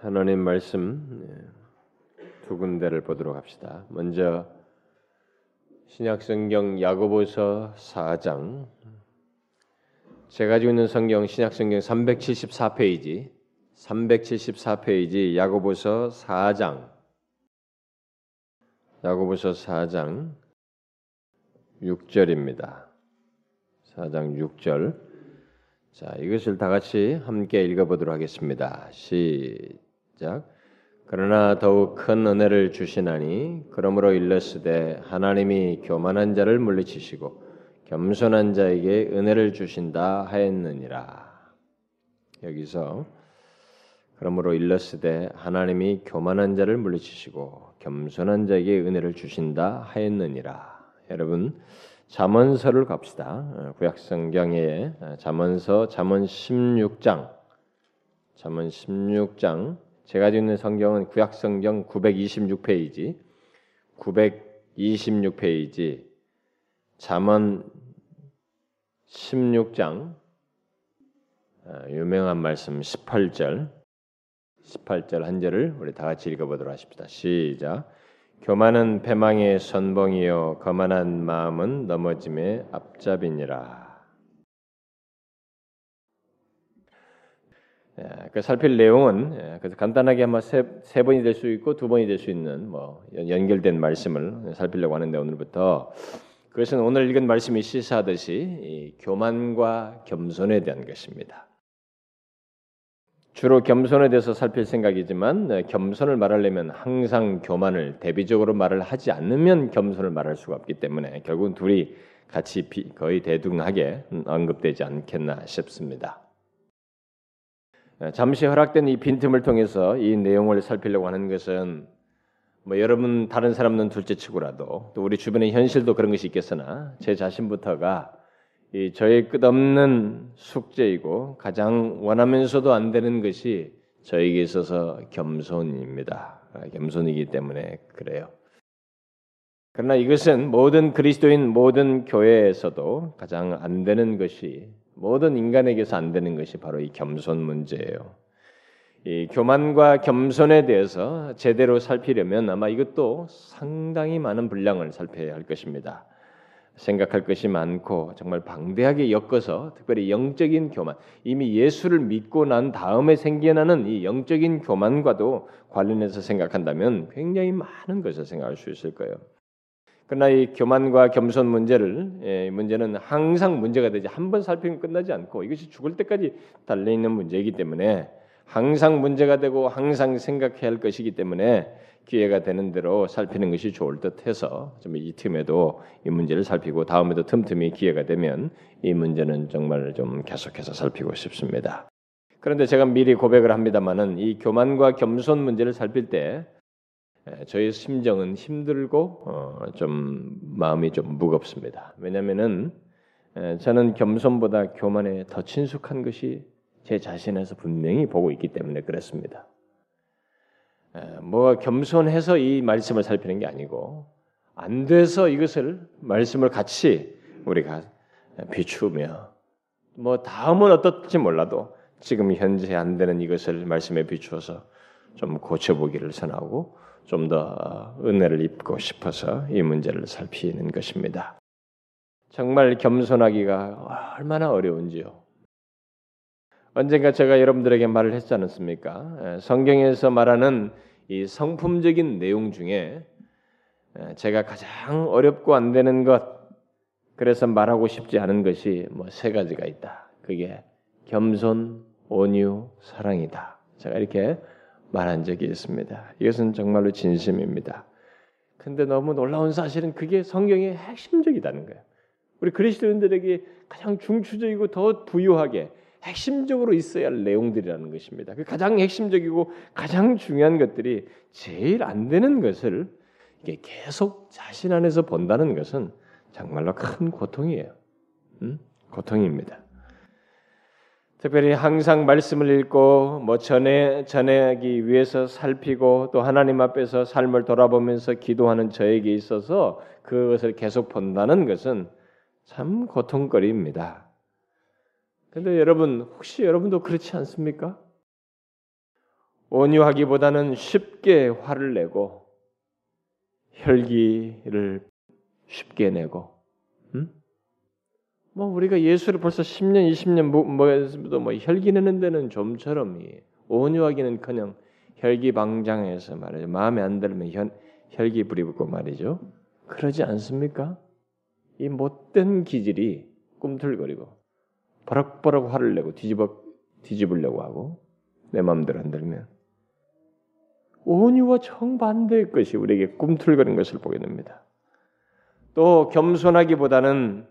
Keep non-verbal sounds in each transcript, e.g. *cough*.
하나님 말씀 두 군데를 보도록 합시다. 먼저 신약성경 야고보서 4장 제가 가지고 있는 성경 신약성경 374페이지 374페이지 야고보서 4장 야고보서 4장 6절입니다. 4장 6절 자, 이것을 다 같이 함께 읽어보도록 하겠습니다. 시작. 그러나 더욱 큰 은혜를 주시나니 그러므로 일렀으되 하나님이 교만한 자를 물리치시고 겸손한 자에게 은혜를 주신다 하였느니라. 여기서 그러므로 일렀으되 하나님이 교만한 자를 물리치시고 겸손한 자에게 은혜를 주신다 하였느니라. 여러분 잠언서를 갑시다. 어, 구약 성경에 어, 잠언서 잠언 16장 잠언 16장 제가 있는 성경은 구약 성경 926페이지 926페이지 잠언 16장 어, 유명한 말씀 18절 18절 한 절을 우리 다 같이 읽어보도록 하십시다. 시작. 교만은 패망의 선봉이요 거만한 마음은 넘어짐의 앞잡이니라. 예, 그 살필 내용은 예, 그래서 간단하게 한번 세, 세 번이 될 수 있고 두 번이 될 수 있는 뭐 연결된 말씀을 살피려고 하는데 오늘부터 그것은 오늘 읽은 말씀이 시사하듯이 교만과 겸손에 대한 것입니다. 주로 겸손에 대해서 살필 생각이지만 네, 겸손을 말하려면 항상 교만을 대비적으로 말을 하지 않으면 겸손을 말할 수가 없기 때문에 결국은 둘이 같이 거의 대등하게 언급되지 않겠나 싶습니다. 네, 잠시 허락된 이 빈틈을 통해서 이 내용을 살피려고 하는 것은 뭐 여러분 다른 사람은 둘째치고라도 또 우리 주변의 현실도 그런 것이 있겠으나 제 자신부터가 이 저의 끝없는 숙제이고 가장 원하면서도 안 되는 것이 저에게 있어서 겸손입니다. 아, 겸손이기 때문에 그래요. 그러나 이것은 모든 그리스도인 모든 교회에서도 가장 안 되는 것이 모든 인간에게서 안 되는 것이 바로 이 겸손 문제예요. 이 교만과 겸손에 대해서 제대로 살피려면 아마 이것도 상당히 많은 분량을 살펴야 할 것입니다. 생각할 것이 많고 정말 방대하게 엮어서 특별히 영적인 교만, 이미 예수를 믿고 난 다음에 생겨나는 이 영적인 교만과도 관련해서 생각한다면 굉장히 많은 것을 생각할 수 있을 거예요. 그러나 이 교만과 겸손 문제를 예, 문제는 항상 문제가 되지 한 번 살피면 끝나지 않고 이것이 죽을 때까지 달려 있는 문제이기 때문에 항상 문제가 되고 항상 생각해야 할 것이기 때문에 기회가 되는 대로 살피는 것이 좋을 듯해서 좀 이 틈에도 이 문제를 살피고 다음에도 틈틈이 기회가 되면 이 문제는 정말 좀 계속해서 살피고 싶습니다. 그런데 제가 미리 고백을 합니다만은 이 교만과 겸손 문제를 살필 때 저희 심정은 힘들고 어, 좀 마음이 좀 무겁습니다. 왜냐하면은 저는 겸손보다 교만에 더 친숙한 것이 제 자신에서 분명히 보고 있기 때문에 그렇습니다. 뭐 겸손해서 이 말씀을 살피는 게 아니고 안 돼서 이것을 말씀을 같이 우리가 비추며 뭐 다음은 어떨지 몰라도 지금 현재 안 되는 이것을 말씀에 비추어서 좀 고쳐보기를 선하고 좀 더 은혜를 입고 싶어서 이 문제를 살피는 것입니다. 정말 겸손하기가 얼마나 어려운지요. 언젠가 제가 여러분들에게 말을 했지 않았습니까? 성경에서 말하는 이 성품적인 내용 중에 제가 가장 어렵고 안 되는 것 그래서 말하고 싶지 않은 것이 뭐 세 가지가 있다. 그게 겸손, 온유, 사랑이다. 제가 이렇게 말한 적이 있습니다. 이것은 정말로 진심입니다. 근데 너무 놀라운 사실은 그게 성경의 핵심적이다는 거예요. 우리 그리스도인들에게 가장 중추적이고 더 부유하게 핵심적으로 있어야 할 내용들이라는 것입니다. 그 가장 핵심적이고 가장 중요한 것들이 제일 안 되는 것을 이게 계속 자신 안에서 본다는 것은 정말로 큰 고통이에요. 음? 고통입니다. 특별히 항상 말씀을 읽고 뭐 전해 전하기 위해서 살피고 또 하나님 앞에서 삶을 돌아보면서 기도하는 저에게 있어서 그것을 계속 본다는 것은 참 고통거리입니다. 근데 여러분 혹시 여러분도 그렇지 않습니까? 온유하기보다는 쉽게 화를 내고 혈기를 쉽게 내고 음? 뭐 우리가 예수를 벌써 10년, 20년 뭐, 뭐도 뭐 혈기 내는 데는 좀처럼 온유하기는커녕 혈기 방장해서 말이죠. 마음에 안 들면 혈, 혈기 부리고 말이죠. 그러지 않습니까? 이 못된 기질이 꿈틀거리고 버럭버럭 화를 내고 뒤집어 뒤집으려고 하고 내 마음대로 안 들면 온유와 정반대의 것이 우리에게 꿈틀거리는 것을 보게 됩니다. 또 겸손하기보다는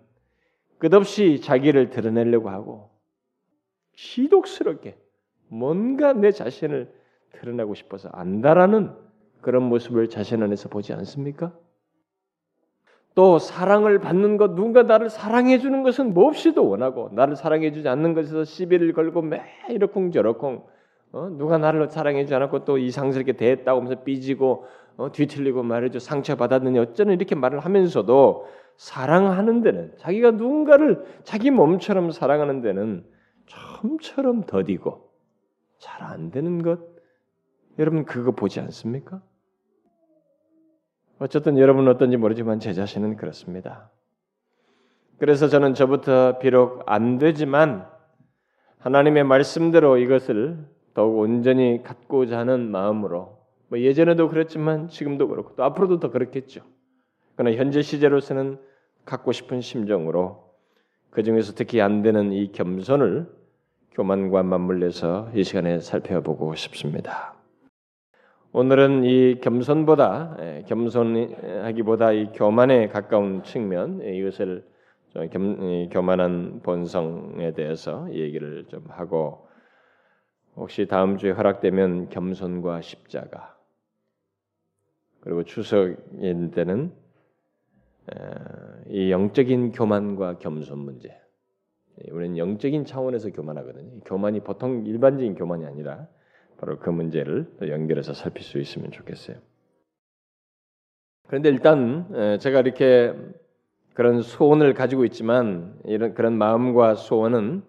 끝없이 자기를 드러내려고 하고 시독스럽게 뭔가 내 자신을 드러내고 싶어서 안다라는 그런 모습을 자신 안에서 보지 않습니까? 또 사랑을 받는 것, 누군가 나를 사랑해 주는 것은 몹시도 원하고 나를 사랑해 주지 않는 것에서 시비를 걸고 매 이러쿵 저러쿵 어? 누가 나를 사랑해 주지 않았고 또 이상스럽게 대했다고 하면서 삐지고 어? 뒤틀리고 말해줘 상처 받았느니 어쩌는 이렇게 말을 하면서도 사랑하는 데는 자기가 누군가를 자기 몸처럼 사랑하는 데는 처음처럼 더디고 잘 안 되는 것 여러분 그거 보지 않습니까? 어쨌든 여러분은 어떤지 모르지만 제 자신은 그렇습니다. 그래서 저는 저부터 비록 안 되지만 하나님의 말씀대로 이것을 더욱 온전히 갖고자 하는 마음으로 뭐 예전에도 그랬지만 지금도 그렇고 또 앞으로도 더 그렇겠죠. 그러나 현재 시제로서는 갖고 싶은 심정으로 그 중에서 특히 안 되는 이 겸손을 교만과 맞물려서 이 시간에 살펴보고 싶습니다. 오늘은 이 겸손보다 예, 겸손하기보다 이 교만에 가까운 측면 예, 이것을 겸, 교만한 본성에 대해서 얘기를 좀 하고 혹시 다음 주에 허락되면 겸손과 십자가 그리고 추석인 때는 이 영적인 교만과 겸손 문제. 예, 우리는 영적인 차원에서 교만하거든요. 교만이 보통 일반적인 교만이 아니라 바로 그 문제를 연결해서 살필 수 있으면 좋겠어요. 그런데 일단 제가 이렇게 그런 소원을 가지고 있지만 이런 그런 마음과 소원은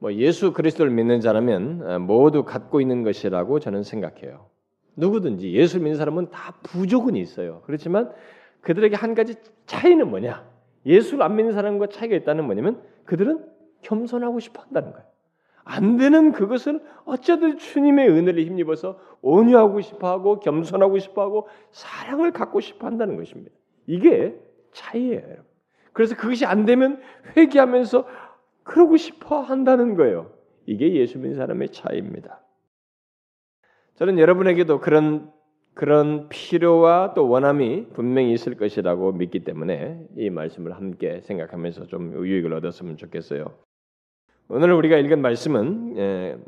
뭐 예수 그리스도를 믿는 자라면 모두 갖고 있는 것이라고 저는 생각해요. 누구든지 예수 믿는 사람은 다 부족은 있어요. 그렇지만 그들에게 한 가지 차이는 뭐냐? 예수를 안 믿는 사람과 차이가 있다는 뭐냐면 그들은 겸손하고 싶어 한다는 거예요. 안 되는 그것을 어쩌든 주님의 은혜를 힘입어서 온유하고 싶어하고 겸손하고 싶어하고 사랑을 갖고 싶어 한다는 것입니다. 이게 차이예요. 그래서 그것이 안 되면 회개하면서 그러고 싶어 한다는 거예요. 이게 예수 믿는 사람의 차이입니다. 저는 여러분에게도 그런 그런 필요와 또 원함이 분명히 있을 것이라고 믿기 때문에 이 말씀을 함께 생각하면서 좀 유익을 얻었으면 좋겠어요. 오늘 우리가 읽은 말씀은 예,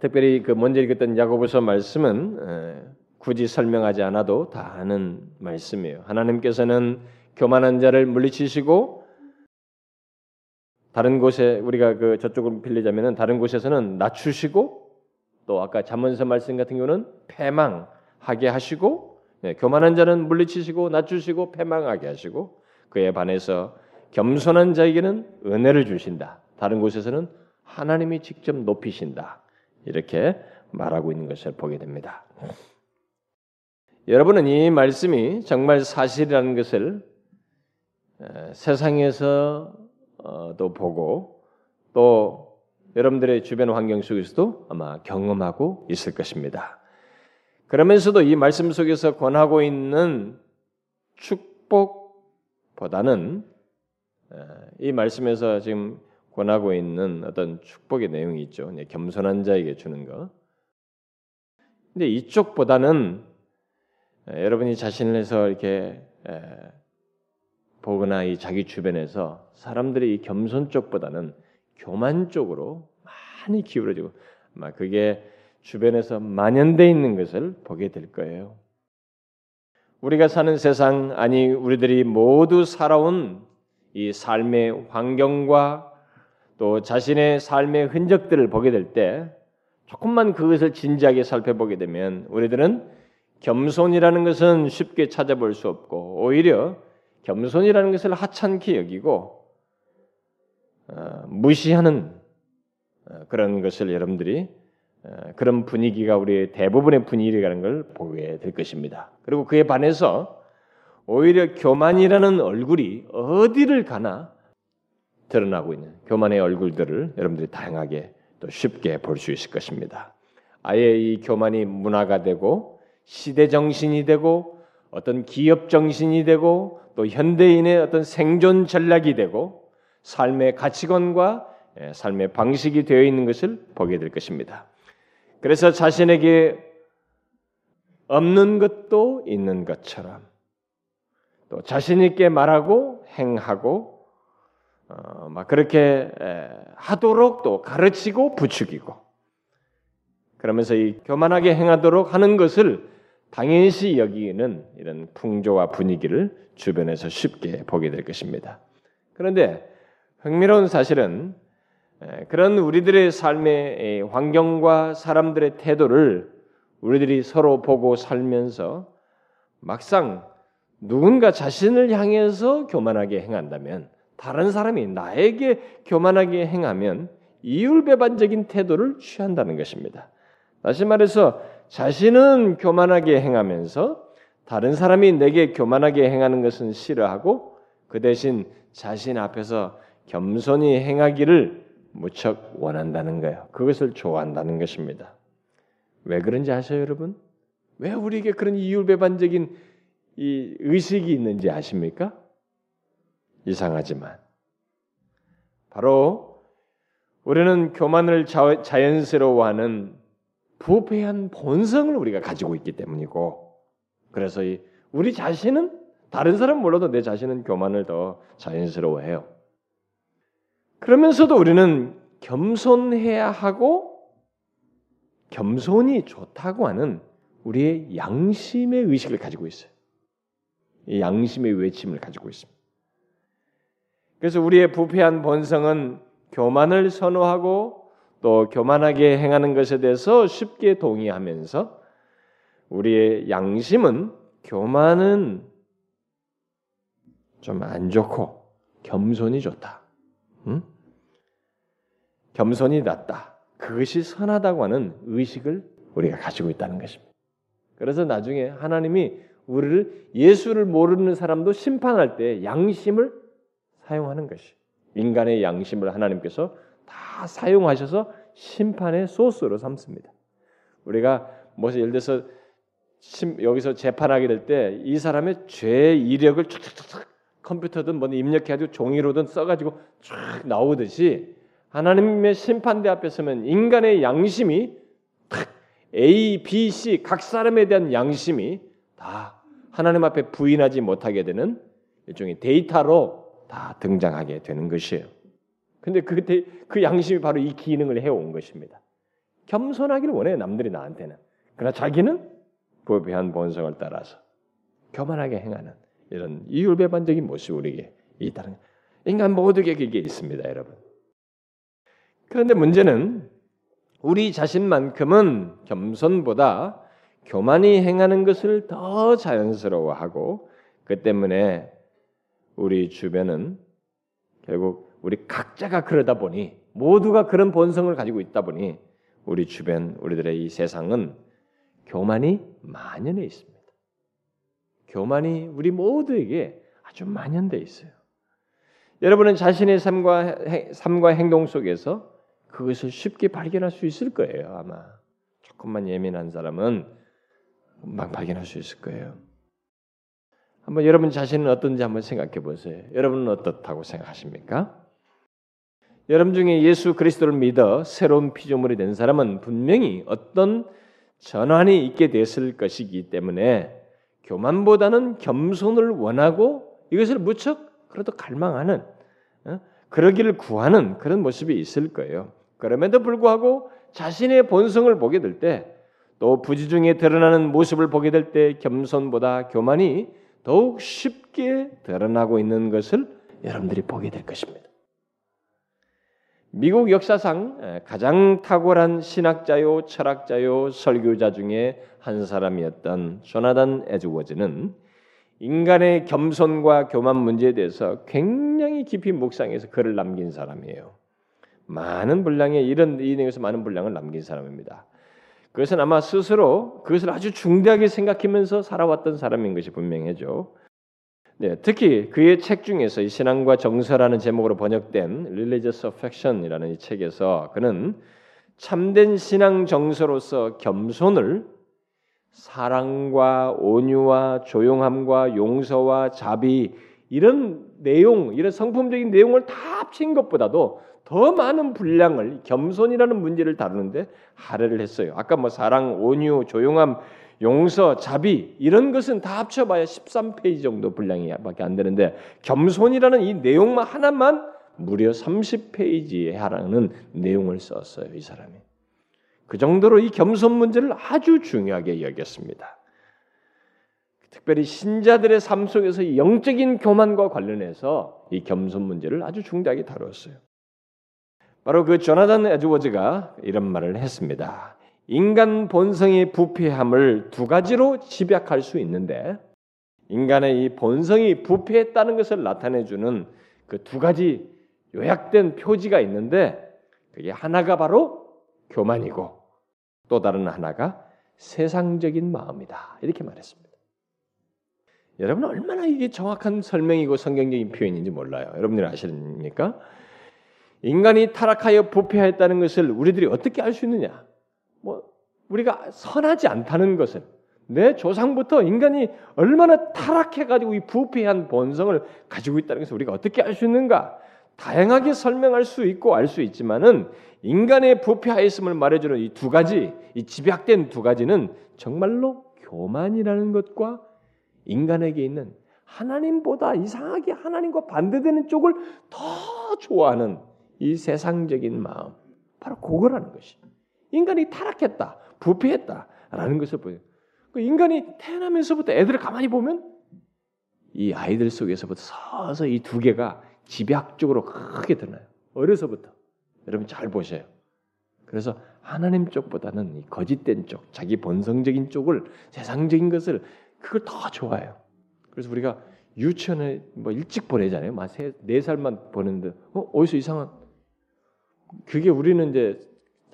특별히 그 먼저 읽었던 야고보서 말씀은 예, 굳이 설명하지 않아도 다 아는 말씀이에요. 하나님께서는 교만한 자를 물리치시고 다른 곳에 우리가 그 저쪽으로 빌리자면은 다른 곳에서는 낮추시고 또 아까 잠언서 말씀 같은 경우는 패망하게 하시고 예, 교만한 자는 물리치시고 낮추시고 패망하게 하시고 그에 반해서 겸손한 자에게는 은혜를 주신다. 다른 곳에서는 하나님이 직접 높이신다. 이렇게 말하고 있는 것을 보게 됩니다. 여러분은 이 말씀이 정말 사실이라는 것을 세상에서도 보고 또 여러분들의 주변 환경 속에서도 아마 경험하고 있을 것입니다. 그러면서도 이 말씀 속에서 권하고 있는 축복보다는 이 말씀에서 지금 권하고 있는 어떤 축복의 내용이 있죠. 네, 겸손한 자에게 주는 거. 근데 이쪽보다는 여러분이 자신을 해서 이렇게 보거나 이 자기 주변에서 사람들이 이 겸손 쪽보다는 교만 쪽으로 많이 기울어지고 아마 그게 주변에서 만연돼 있는 것을 보게 될 거예요. 우리가 사는 세상 아니 우리들이 모두 살아온 이 삶의 환경과 또 자신의 삶의 흔적들을 보게 될 때 조금만 그것을 진지하게 살펴보게 되면 우리들은 겸손이라는 것은 쉽게 찾아볼 수 없고 오히려 겸손이라는 것을 하찮게 여기고 어, 무시하는 어, 그런 것을 여러분들이 그런 분위기가 우리의 대부분의 분위기라는 걸 보게 될 것입니다. 그리고 그에 반해서 오히려 교만이라는 얼굴이 어디를 가나 드러나고 있는 교만의 얼굴들을 여러분들이 다양하게 또 쉽게 볼 수 있을 것입니다. 아예 이 교만이 문화가 되고 시대 정신이 되고 어떤 기업 정신이 되고 또 현대인의 어떤 생존 전략이 되고 삶의 가치관과 예, 삶의 방식이 되어 있는 것을 보게 될 것입니다. 그래서 자신에게 없는 것도 있는 것처럼 또 자신 있게 말하고 행하고 어, 막 그렇게 에, 하도록 또 가르치고 부추기고 그러면서 이 교만하게 행하도록 하는 것을 당연시 여기는 이런 풍조와 분위기를 주변에서 쉽게 보게 될 것입니다. 그런데 흥미로운 사실은 그런 우리들의 삶의 환경과 사람들의 태도를 우리들이 서로 보고 살면서 막상 누군가 자신을 향해서 교만하게 행한다면 다른 사람이 나에게 교만하게 행하면 이율배반적인 태도를 취한다는 것입니다. 다시 말해서 자신은 교만하게 행하면서 다른 사람이 내게 교만하게 행하는 것은 싫어하고 그 대신 자신 앞에서 겸손히 행하기를 무척 원한다는 거예요. 그것을 좋아한다는 것입니다. 왜 그런지 아세요, 여러분? 왜 우리에게 그런 이율배반적인 이 의식이 있는지 아십니까? 이상하지만 바로 우리는 교만을 자연스러워하는 부패한 본성을 우리가 가지고 있기 때문이고 그래서 우리 자신은 다른 사람 몰라도 내 자신은 교만을 더 자연스러워해요. 그러면서도 우리는 겸손해야 하고 겸손이 좋다고 하는 우리의 양심의 의식을 가지고 있어요. 이 양심의 외침을 가지고 있습니다. 그래서 우리의 부패한 본성은 교만을 선호하고 또 교만하게 행하는 것에 대해서 쉽게 동의하면서 우리의 양심은 교만은 좀 안 좋고 겸손이 좋다. 응? 겸손이 낫다. 그것이 선하다고 하는 의식을 우리가 가지고 있다는 것입니다. 그래서 나중에 하나님이 우리를 예수를 모르는 사람도 심판할 때 양심을 사용하는 것이 인간의 양심을 하나님께서 다 사용하셔서 심판의 소스로 삼습니다. 우리가 무슨 예를 들어서 여기서 재판하게 될 때 이 사람의 죄 이력을 촥촥촥 컴퓨터든 뭐 입력해가지고 종이로든 써가지고 쫙 나오듯이 하나님의 심판대 앞에 서면 인간의 양심이 탁 A, B, C 각 사람에 대한 양심이 다 하나님 앞에 부인하지 못하게 되는 일종의 데이터로 다 등장하게 되는 것이에요. 근데 그, 데, 그 양심이 바로 이 기능을 해온 것입니다. 겸손하기를 원해요, 남들이 나한테는. 그러나 자기는 부패한 본성을 따라서 교만하게 행하는 이런 이율배반적인 모습이 우리에게 있다는 인간 모두에게 이게 있습니다, 여러분. 그런데 문제는 우리 자신만큼은 겸손보다 교만이 행하는 것을 더 자연스러워하고 그 때문에 우리 주변은 결국 우리 각자가 그러다 보니 모두가 그런 본성을 가지고 있다 보니 우리 주변 우리들의 이 세상은 교만이 만연해 있습니다. 교만이 우리 모두에게 아주 만연돼 있어요. 여러분은 자신의 삶과 삶과 행동 속에서 그것을 쉽게 발견할 수 있을 거예요. 아마 조금만 예민한 사람은 금방 발견할 수 있을 거예요. 한번 여러분 자신은 어떤지 한번 생각해 보세요. 여러분은 어떻다고 생각하십니까? 여러분 중에 예수 그리스도를 믿어 새로운 피조물이 된 사람은 분명히 어떤 전환이 있게 됐을 것이기 때문에 교만보다는 겸손을 원하고 이것을 무척 그래도 갈망하는 어? 그러기를 구하는 그런 모습이 있을 거예요. 그럼에도 불구하고 자신의 본성을 보게 될 때 또 부지 중에 드러나는 모습을 보게 될 때 겸손보다 교만이 더욱 쉽게 드러나고 있는 것을 여러분들이 보게 될 것입니다. 미국 역사상 가장 탁월한 신학자요, 철학자요, 설교자 중에 한 사람이었던 조나단 에즈워즈는 인간의 겸손과 교만 문제에 대해서 굉장히 깊이 묵상해서 글을 남긴 사람이에요. 많은 분량의 이런 이 내용에서 많은 분량을 남긴 사람입니다. 그것은 아마 스스로 그것을 아주 중대하게 생각하면서 살아왔던 사람인 것이 분명해죠. 네, 특히 그의 책 중에서 이 신앙과 정서라는 제목으로 번역된 Religious Affection이라는 이 책에서 그는 참된 신앙 정서로서 겸손을 사랑과 온유와 조용함과 용서와 자비 이런 내용, 이런 성품적인 내용을 다 합친 것보다도 더 많은 분량을 겸손이라는 문제를 다루는데 할애를 했어요. 아까 뭐 사랑, 온유, 조용함, 용서, 자비 이런 것은 다 합쳐봐야 13페이지 정도 분량이밖에 안 되는데 겸손이라는 이 내용만 하나만 무려 30페이지에 하라는 내용을 썼어요. 이 사람이. 그 정도로 이 겸손 문제를 아주 중요하게 여겼습니다. 특별히 신자들의 삶 속에서 영적인 교만과 관련해서 이 겸손 문제를 아주 중대하게 다루었어요. 바로 그 조나단 에드워즈가 이런 말을 했습니다. 인간 본성의 부패함을 두 가지로 집약할 수 있는데 인간의 이 본성이 부패했다는 것을 나타내 주는 그 두 가지 요약된 표지가 있는데 그게 하나가 바로 교만이고 또 다른 하나가 세상적인 마음이다. 이렇게 말했습니다. 여러분 얼마나 이게 정확한 설명이고 성경적인 표현인지 몰라요. 여러분들이 아십니까? 인간이 타락하여 부패하였다는 것을 우리들이 어떻게 알 수 있느냐? 뭐 우리가 선하지 않다는 것을 내 조상부터 인간이 얼마나 타락해가지고 이 부패한 본성을 가지고 있다는 것을 우리가 어떻게 알 수 있는가? 다양하게 설명할 수 있고 알 수 있지만은 인간의 부패하였음을 말해주는 이 두 가지, 이 집약된 두 가지는 정말로 교만이라는 것과 인간에게 있는 하나님보다 이상하게 하나님과 반대되는 쪽을 더 좋아하는 이 세상적인 마음, 바로 그거라는 것이. 인간이 타락했다, 부패했다라는 것을 보여요. 그 인간이 태어나면서부터 애들을 가만히 보면 이 아이들 속에서부터 서서 이 두 개가 집약적으로 크게 드러나요. 어려서부터. 여러분 잘 보세요. 그래서 하나님 쪽보다는 이 거짓된 쪽, 자기 본성적인 쪽을 세상적인 것을 그걸 더 좋아해요. 그래서 우리가 유치원에 뭐 일찍 보내잖아요. 막네 살만 보는데 어 어디서 이상한 그게 우리는 이제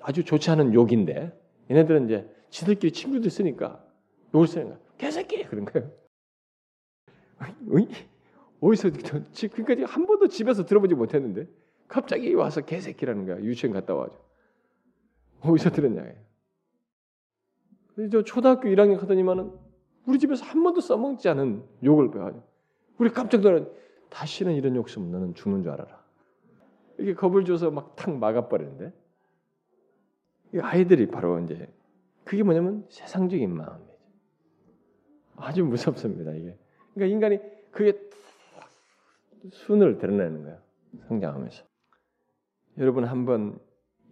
아주 좋지 않은 욕인데 얘네들은 이제 지들끼리 친구들 쓰니까 욕을 쓰는 거야. 개새끼 그런 거예요. *laughs* 어디서 그러니까 한 번도 집에서 들어보지 못했는데 갑자기 와서 개새끼라는 거야. 유치원 갔다 와죠. 어디서 들었냐. 저 초등학교 1학년 가더니만은 우리 집에서 한 번도 써먹지 않은 욕을 배워요. 우리 깜짝 놀라. 다시는 이런 욕 쓰면 너는 죽는 줄 알아라. 이게 겁을 줘서 막 탁 막아버리는데 아이들이 바로 이제 그게 뭐냐면 세상적인 마음이죠. 아주 무섭습니다 이게. 그러니까 인간이 그게 순을 드러내는 거야 성장하면서. 여러분 한번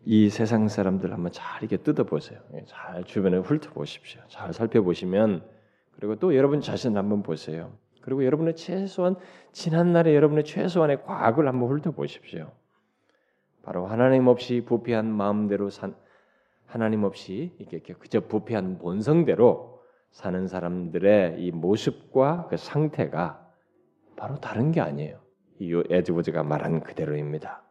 이 세상 사람들 한번 잘 이렇게 뜯어보세요. 예, 잘 주변에 훑어보십시오. 잘 살펴보시면 그리고 또 여러분 자신 한번 보세요. 그리고 여러분의 최소한 지난 날에 여러분의 최소한의 과거를 한번 훑어보십시오. 바로 하나님 없이 부패한 마음대로 산 하나님 없이 이렇게 그저 부패한 본성대로 사는 사람들의 이 모습과 그 상태가 바로 다른 게 아니에요. 이 에드워즈가 말한 그대로입니다.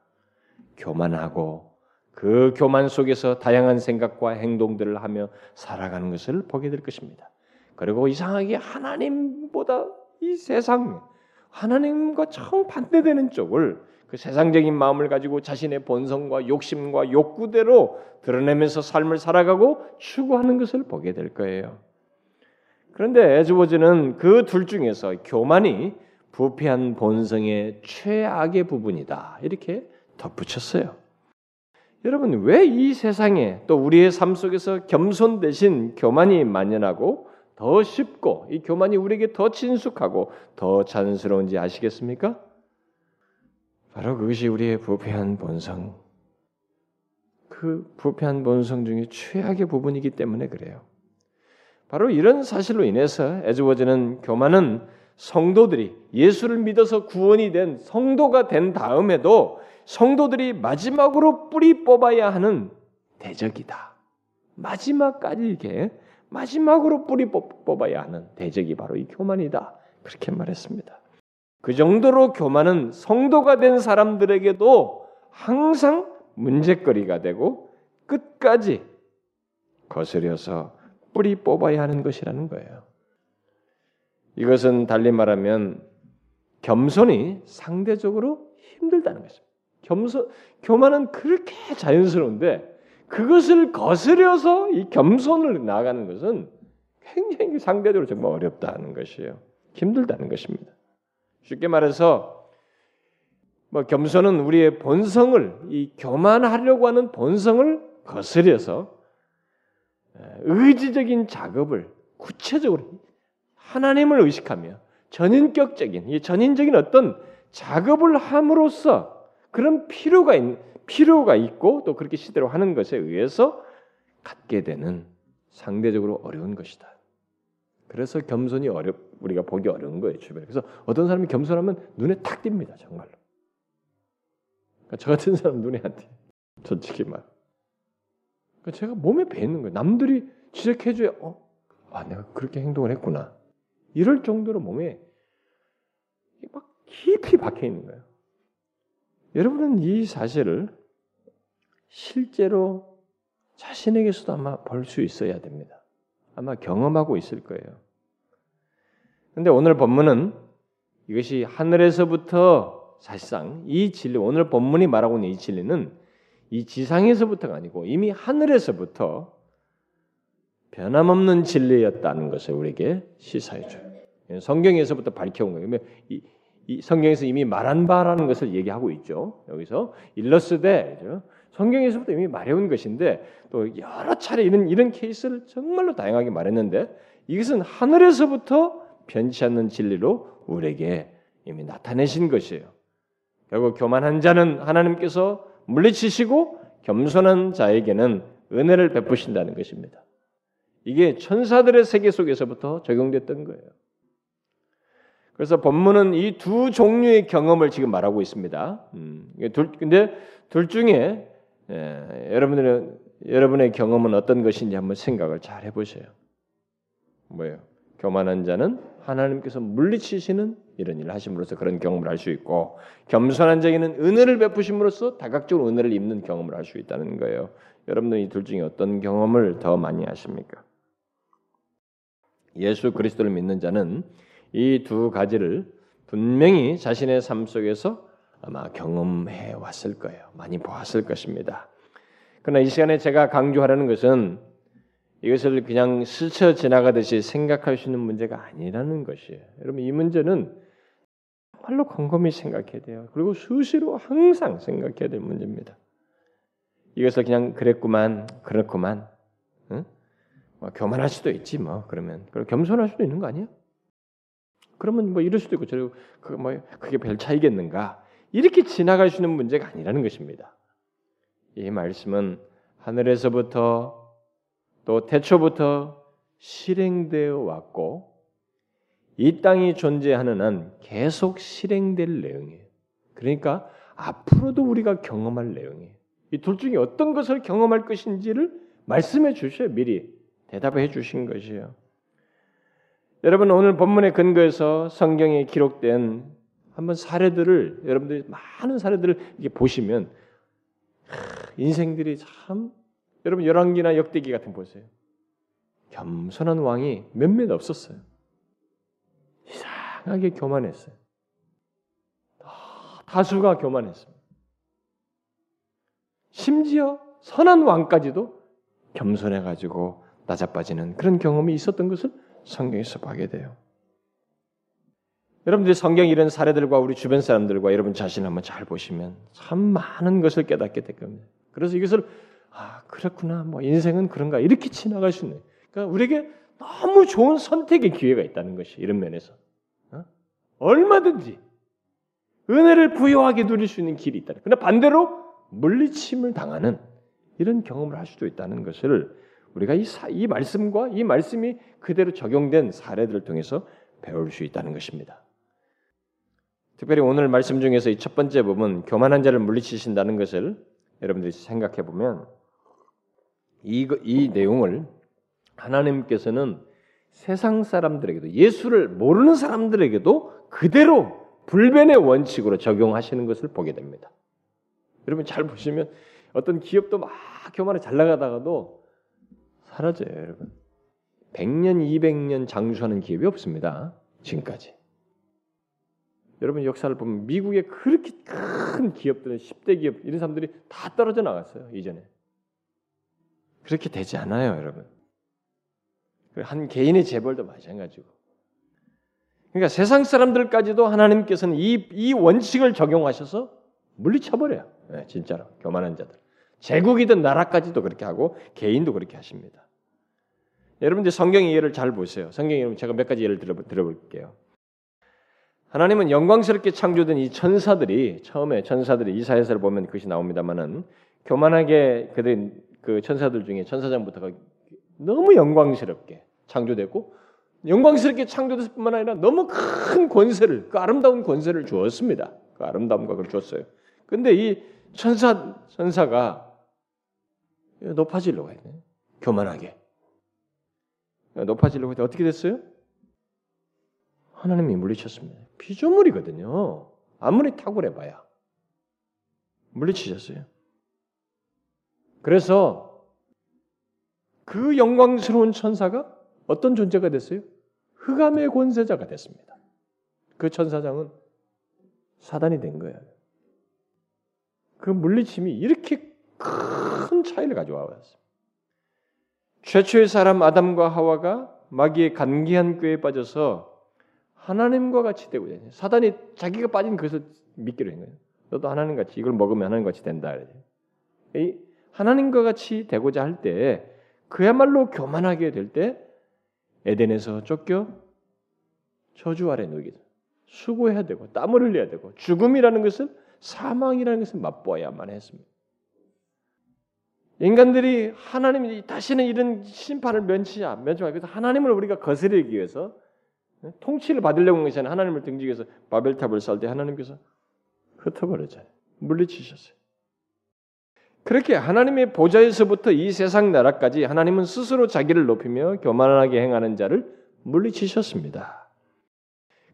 교만하고 그 교만 속에서 다양한 생각과 행동들을 하며 살아가는 것을 보게 될 것입니다. 그리고 이상하게 하나님보다 이 세상 하나님과 정 반대되는 쪽을 그 세상적인 마음을 가지고 자신의 본성과 욕심과 욕구대로 드러내면서 삶을 살아가고 추구하는 것을 보게 될 거예요. 그런데 에즈워즈는 그 둘 중에서 교만이 부패한 본성의 최악의 부분이다. 이렇게 덧붙였어요. 여러분, 왜 이 세상에 또 우리의 삶 속에서 겸손 대신 교만이 만연하고 더 쉽고 이 교만이 우리에게 더 친숙하고 더 자연스러운지 아시겠습니까? 바로 그것이 우리의 부패한 본성, 그 부패한 본성 중에 최악의 부분이기 때문에 그래요. 바로 이런 사실로 인해서 에즈워즈는 교만은 성도들이 예수를 믿어서 구원이 된 성도가 된 다음에도 성도들이 마지막으로 뿌리 뽑아야 하는 대적이다. 마지막까지 이게 마지막으로 뿌리 뽑아야 하는 대적이 바로 이 교만이다. 그렇게 말했습니다. 그 정도로 교만은 성도가 된 사람들에게도 항상 문제거리가 되고 끝까지 거스려서 뿌리 뽑아야 하는 것이라는 거예요. 이것은 달리 말하면 겸손이 상대적으로 힘들다는 것입니다. 겸손, 교만은 그렇게 자연스러운데 그것을 거스려서 이 겸손을 나아가는 것은 굉장히 상대적으로 정말 어렵다는 것이에요. 힘들다는 것입니다. 쉽게 말해서 뭐 겸손은 우리의 본성을 이 교만하려고 하는 본성을 거스려서 의지적인 작업을 구체적으로 하나님을 의식하며 전인격적인 이 전인적인 어떤 작업을 함으로써 그런 필요가 있, 필요가 있고 또 그렇게 시대로 하는 것에 의해서 갖게 되는 상대적으로 어려운 것이다. 그래서 겸손이 어렵 우리가 보기 어려운 거예요 주변에. 그래서 어떤 사람이 겸손하면 눈에 탁 띕니다 정말로. 그러니까 저 같은 사람 눈에 안 띄. 솔직히 말. 그러니까 제가 몸에 배 있는 거예요. 남들이 지적해줘야 어, 아 내가 그렇게 행동을 했구나. 이럴 정도로 몸에 막 깊이 박혀 있는 거예요. 여러분은 이 사실을 실제로 자신에게서도 아마 볼 수 있어야 됩니다. 아마 경험하고 있을 거예요. 근데 오늘 본문은 이것이 하늘에서부터 사실상 이 진리, 오늘 본문이 말하고 있는 이 진리는 이 지상에서부터가 아니고 이미 하늘에서부터 변함없는 진리였다는 것을 우리에게 시사해 줘요. 성경에서부터 밝혀온 거예요. 이, 이 성경에서 이미 말한 바라는 것을 얘기하고 있죠. 여기서 일러스되 성경에서부터 이미 말해온 것인데 또 여러 차례 이런 이런 케이스를 정말로 다양하게 말했는데 이것은 하늘에서부터 변치 않는 진리로 우리에게 이미 나타내신 것이에요. 결국 교만한 자는 하나님께서 물리치시고 겸손한 자에게는 은혜를 베푸신다는 것입니다. 이게 천사들의 세계 속에서부터 적용됐던 거예요. 그래서 본문은 이 두 종류의 경험을 지금 말하고 있습니다. 음, 둘, 근데 둘 중에 예, 여러분들은 여러분의 경험은 어떤 것인지 한번 생각을 잘 해보세요. 뭐예요? 교만한 자는 하나님께서 물리치시는 이런 일을 하심으로써 그런 경험을 할 수 있고 겸손한 자에게는 은혜를 베푸심으로써 다각적으로 은혜를 입는 경험을 할 수 있다는 거예요. 여러분들 이둘 중에 어떤 경험을 더 많이 하십니까? 예수 그리스도를 믿는 자는 이 두 가지를 분명히 자신의 삶 속에서 아마 경험해 왔을 거예요. 많이 보았을 것입니다. 그러나 이 시간에 제가 강조하려는 것은 이것을 그냥 스쳐 지나가듯이 생각할 수 있는 문제가 아니라는 것이에요. 여러분 이 문제는 정말로 곰곰이 생각해야 돼요. 그리고 수시로 항상 생각해야 될 문제입니다. 이것을 그냥 그랬구만, 그렇구만, 응? 뭐 교만할 수도 있지 뭐 그러면 그리고 겸손할 수도 있는 거 아니야? 그러면 뭐 이럴 수도 있고 저리고 그뭐 그게 별 차이겠는가? 이렇게 지나갈 수 있는 문제가 아니라는 것입니다. 이 말씀은 하늘에서부터 또 태초부터 실행되어 왔고 이 땅이 존재하는 한 계속 실행될 내용이에요. 그러니까 앞으로도 우리가 경험할 내용이에요. 이 둘 중에 어떤 것을 경험할 것인지를 말씀해 주셔요. 미리 대답해 주신 것이에요. 여러분 오늘 본문의 근거에서 성경에 기록된 한번 사례들을 여러분들이 많은 사례들을 이렇게 보시면 인생들이 참 여러분 열왕기나 역대기 같은 보세요. 겸손한 왕이 몇몇 없었어요. 이상하게 교만했어요. 다수가 교만했습니다. 심지어 선한 왕까지도 겸손해가지고 낮아빠지는 그런 경험이 있었던 것을 성경에서 보게 돼요. 여러분들이 성경 이런 사례들과 우리 주변 사람들과 여러분 자신 한번 잘 보시면 참 많은 것을 깨닫게 될 겁니다. 그래서 이것을 아 그렇구나 뭐 인생은 그런가 이렇게 지나갈 수 있는. 그러니까 우리에게 너무 좋은 선택의 기회가 있다는 것이 이런 면에서 어? 얼마든지 은혜를 부여하게 누릴 수 있는 길이 있다. 그러나 반대로 물리침을 당하는 이런 경험을 할 수도 있다는 것을 우리가 이, 사, 이 말씀과 이 말씀이 그대로 적용된 사례들을 통해서 배울 수 있다는 것입니다. 특별히 오늘 말씀 중에서 이 첫 번째 부분 교만한 자를 물리치신다는 것을 여러분들이 생각해 보면 이, 이 내용을 하나님께서는 세상 사람들에게도 예수를 모르는 사람들에게도 그대로 불변의 원칙으로 적용하시는 것을 보게 됩니다. 여러분 잘 보시면 어떤 기업도 막 교만에 잘 나가다가도 사라져요, 여러분. 100년, 200년 장수하는 기업이 없습니다. 지금까지. 여러분 역사를 보면 미국의 그렇게 큰 기업들은 10대 기업 이런 사람들이 다 떨어져 나갔어요. 이전에. 그렇게 되지 않아요, 여러분. 한 개인의 재벌도 마찬가지고. 그러니까 세상 사람들까지도 하나님께서는 이, 이 원칙을 적용하셔서 물리쳐버려요. 네, 진짜로. 교만한 자들. 제국이든 나라까지도 그렇게 하고 개인도 그렇게 하십니다. 여러분들 성경 이해를 잘 보세요. 성경 여러분 제가 몇 가지 예를 들어 들어볼게요. 하나님은 영광스럽게 창조된 이 천사들이 처음에 천사들이 이사야서를 보면 그것이 나옵니다만은 교만하게 그들 그 천사들 중에 천사장부터가 너무 영광스럽게 창조됐고 영광스럽게 창조됐을 뿐만 아니라 너무 큰 권세를 그 아름다운 권세를 주었습니다. 그 아름다움과 그걸 줬어요. 근데 이 천사 천사가 높아지려고 했네. 교만하게 높아지려고 했는데 어떻게 됐어요? 하나님이 물리쳤습니다. 피조물이거든요. 아무리 탁월해봐야 물리치셨어요. 그래서 그 영광스러운 천사가 어떤 존재가 됐어요? 흑암의 권세자가 됐습니다. 그 천사장은 사단이 된 거예요. 그 물리침이 이렇게 큰 차이를 가져와 왔습니다. 최초의 사람 아담과 하와가 마귀의 간기한 꾀에 빠져서 하나님과 같이 되고 요 사단이 자기가 빠진 그것을 믿기로 한 거예요. 너도 하나님 같이 이걸 먹으면 하나님 같이 된다. 이 하나님과 같이 되고자 할 때 그야말로 교만하게 될 때 에덴에서 쫓겨 저주 아래 누게 수고해야 되고 땀을 흘려야 되고 죽음이라는 것을 사망이라는 것을 맛보아야만 했습니다. 인간들이 하나님이 다시는 이런 심판을 면치 면치 말고 하나님을 우리가 거스르기 위해서 통치를 받으려고 한 것이 아니라 하나님을 등지기 위해서 바벨탑을 쌓을 때 하나님께서 흩어버렸잖아요. 물리치셨어요. 그렇게 하나님의 보좌에서부터 이 세상 나라까지 하나님은 스스로 자기를 높이며 교만하게 행하는 자를 물리치셨습니다.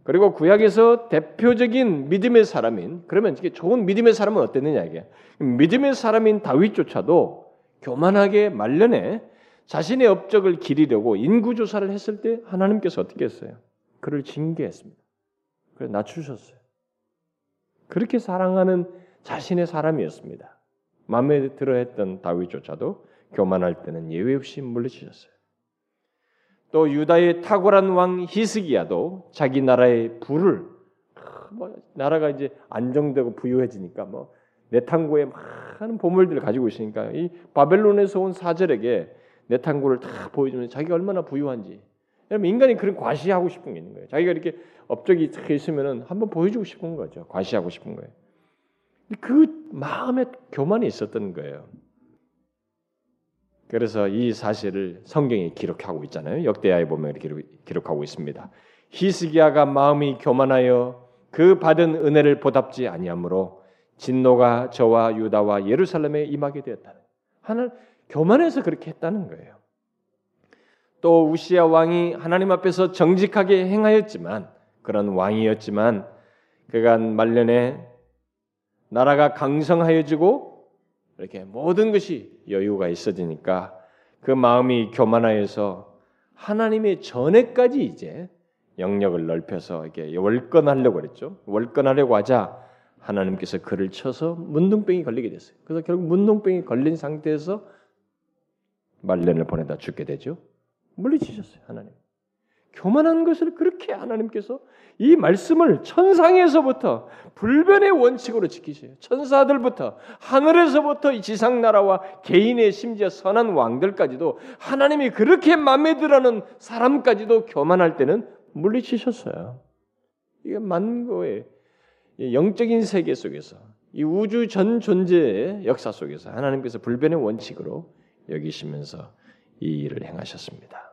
그리고 구약에서 대표적인 믿음의 사람인 그러면 이게 좋은 믿음의 사람은 어땠느냐 이게 믿음의 사람인 다윗조차도 교만하게 말년에 자신의 업적을 기리려고 인구 조사를 했을 때 하나님께서 어떻게 했어요? 그를 징계했습니다. 그래 낮추셨어요. 그렇게 사랑하는 자신의 사람이었습니다. 마음에 들어 했던 다윗조차도 교만할 때는 예외 없이 물리치셨어요. 또 유다의 탁월한 왕 히스기야도 자기 나라의 부를 뭐 나라가 이제 안정되고 부유해지니까 뭐 내탕고에 많은 보물들을 가지고 있으니까 이 바벨론에서 온 사절에게 내탕고를 다 보여주면 자기가 얼마나 부유한지 여러분 인간이 그런 과시하고 싶은 게 있는 거예요. 자기가 이렇게 업적이 딱 있으면은 한번 보여주고 싶은 거죠. 과시하고 싶은 거예요. 그 마음에 교만이 있었던 거예요. 그래서 이 사실을 성경에 기록하고 있잖아요. 역대하에 보면 이렇게 기록하고 있습니다. 히스기야가 마음이 교만하여 그 받은 은혜를 보답지 아니하므로 진노가 저와 유다와 예루살렘에 임하게 되었다. 하나 교만해서 그렇게 했다는 거예요. 또 우시아 왕이 하나님 앞에서 정직하게 행하였지만 그런 왕이었지만 그가 말년에 나라가 강성하여지고 이렇게 모든 것이 여유가 있어지니까 그 마음이 교만하여서 하나님의 전에까지 이제 영역을 넓혀서 이렇게 월권하려고 그랬죠. 월권하려고 하자 하나님께서 그를 쳐서 문둥병이 걸리게 됐어요. 그래서 결국 문둥병이 걸린 상태에서 말년을 보내다 죽게 되죠. 물리치셨어요, 하나님. 교만한 것을 그렇게 하나님께서 이 말씀을 천상에서부터 불변의 원칙으로 지키세요. 천사들부터 하늘에서부터 이 지상 나라와 개인의 심지어 선한 왕들까지도 하나님이 그렇게 마음에 들어하는 사람까지도 교만할 때는 물리치셨어요. 이게 만고의 영적인 세계 속에서 이 우주 전 존재의 역사 속에서 하나님께서 불변의 원칙으로 여기시면서 이 일을 행하셨습니다.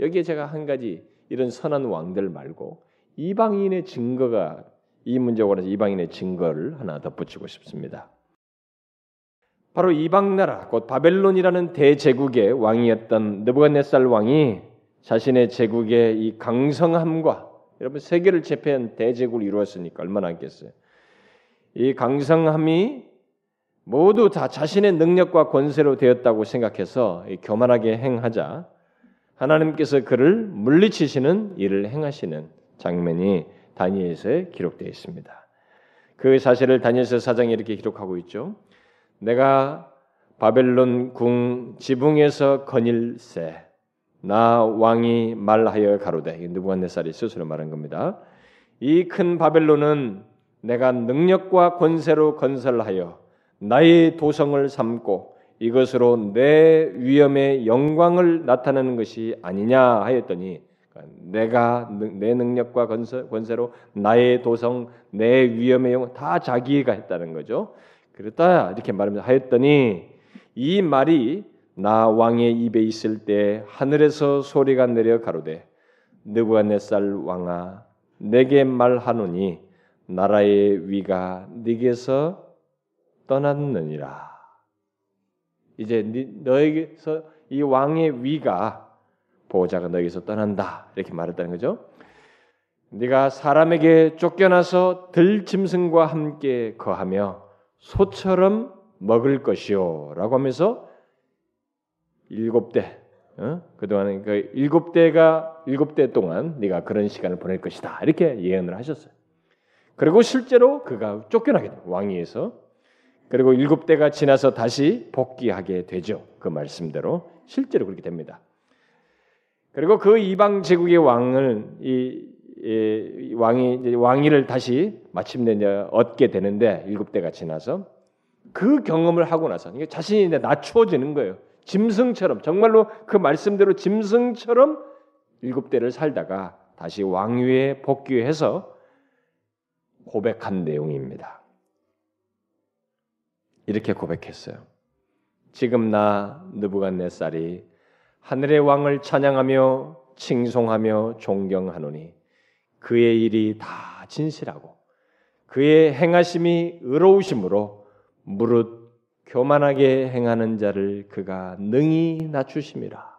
여기에 제가 한 가지 이런 선한 왕들 말고 이방인의 증거가 이 문제에 관해서 이방인의 증거를 하나 덧붙이고 싶습니다. 바로 이방 나라 곧 바벨론이라는 대제국의 왕이었던 느부갓네살 왕이 자신의 제국의 이 강성함과 여러분 세계를 제패한 대제국을 이루었으니까 얼마나 있겠어요. 이 강성함이 모두 다 자신의 능력과 권세로 되었다고 생각해서 교만하게 행하자 하나님께서 그를 물리치시는 일을 행하시는 장면이 다니엘서에 기록되어 있습니다. 그 사실을 다니엘서 사장이 이렇게 기록하고 있죠. 내가 바벨론 궁 지붕에서 거닐세 나 왕이 말하여 가로되 느부갓네살이 스스로 말한 겁니다. 이 큰 바벨론은 내가 능력과 권세로 건설하여 나의 도성을 삼고 이것으로 내 위엄의 영광을 나타내는 것이 아니냐 하였더니 내가 내 능력과 권세 로 나의 도성, 내 위엄의 영광 다 자기가 했다는 거죠. 그렇다 이렇게 말하면서 하였더니 이 말이 나 왕의 입에 있을 때 하늘에서 소리가 내려 가로되 느부갓네살 왕아 내게 말하노니 나라의 위가 네게서 떠났느니라. 이제 너에게서 이 왕의 위가 보호자가 너에게서 떠난다 이렇게 말했다는 거죠. 네가 사람에게 쫓겨나서 들 짐승과 함께 거하며 소처럼 먹을 것이요라고 하면서 일곱 대 어? 그동안 그 일곱 대가 일곱 대 동안 네가 그런 시간을 보낼 것이다 이렇게 예언을 하셨어요. 그리고 실제로 그가 쫓겨나게 돼 왕위에서 그리고 일곱 대가 지나서 다시 복귀하게 되죠. 그 말씀대로 실제로 그렇게 됩니다. 그리고 그 이방 제국의 왕을 이, 이 왕이 왕위를 다시 마침내 얻게 되는데 일곱 대가 지나서 그 경험을 하고 나서 자신이 낮추어지는 거예요. 짐승처럼 정말로 그 말씀대로 짐승처럼 일곱 대를 살다가 다시 왕위에 복귀해서 고백한 내용입니다. 이렇게 고백했어요. 지금 나 느부갓네살이 하늘의 왕을 찬양하며 칭송하며 존경하노니 그의 일이 다 진실하고 그의 행하심이 의로우심으로 무릇 교만하게 행하는 자를 그가 능히 낮추심이라.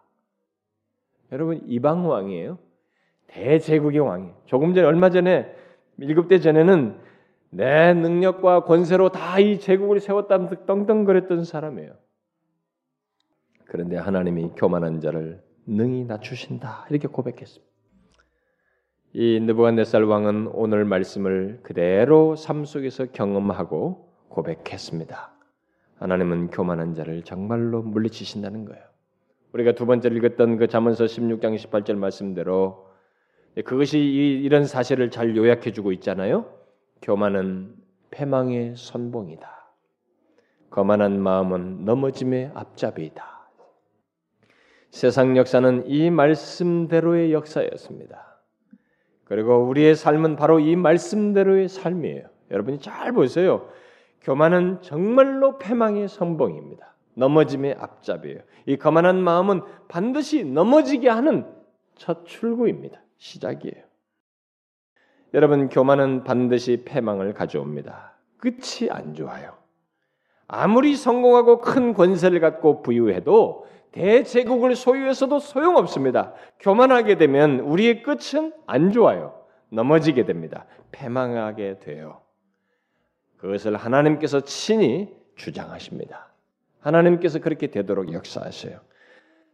여러분 이방 왕이에요. 대제국의 왕이. 조금 전에 얼마 전에 일곱 대 전에는 내 능력과 권세로 다 이 제국을 세웠다 떵떵거렸던 사람이에요. 그런데 하나님이 교만한 자를 능히 낮추신다 이렇게 고백했습니다. 이 느부갓네살 왕은 오늘 말씀을 그대로 삶 속에서 경험하고 고백했습니다. 하나님은 교만한 자를 정말로 물리치신다는 거예요. 우리가 두 번째 읽었던 그 잠언서 16장 18절 말씀대로 그것이 이런 사실을 잘 요약해 주고 있잖아요. 교만은 패망의 선봉이다. 거만한 마음은 넘어짐의 앞잡이다. 세상 역사는 이 말씀대로의 역사였습니다. 그리고 우리의 삶은 바로 이 말씀대로의 삶이에요. 여러분이 잘 보세요. 교만은 정말로 패망의 선봉입니다. 넘어짐의 앞잡이에요. 이 거만한 마음은 반드시 넘어지게 하는 첫 출구입니다. 시작이에요. 여러분 교만은 반드시 패망을 가져옵니다. 끝이 안 좋아요. 아무리 성공하고 큰 권세를 갖고 부유해도 대제국을 소유해서도 소용없습니다. 교만하게 되면 우리의 끝은 안 좋아요. 넘어지게 됩니다. 패망하게 돼요. 그것을 하나님께서 친히 주장하십니다. 하나님께서 그렇게 되도록 역사하세요.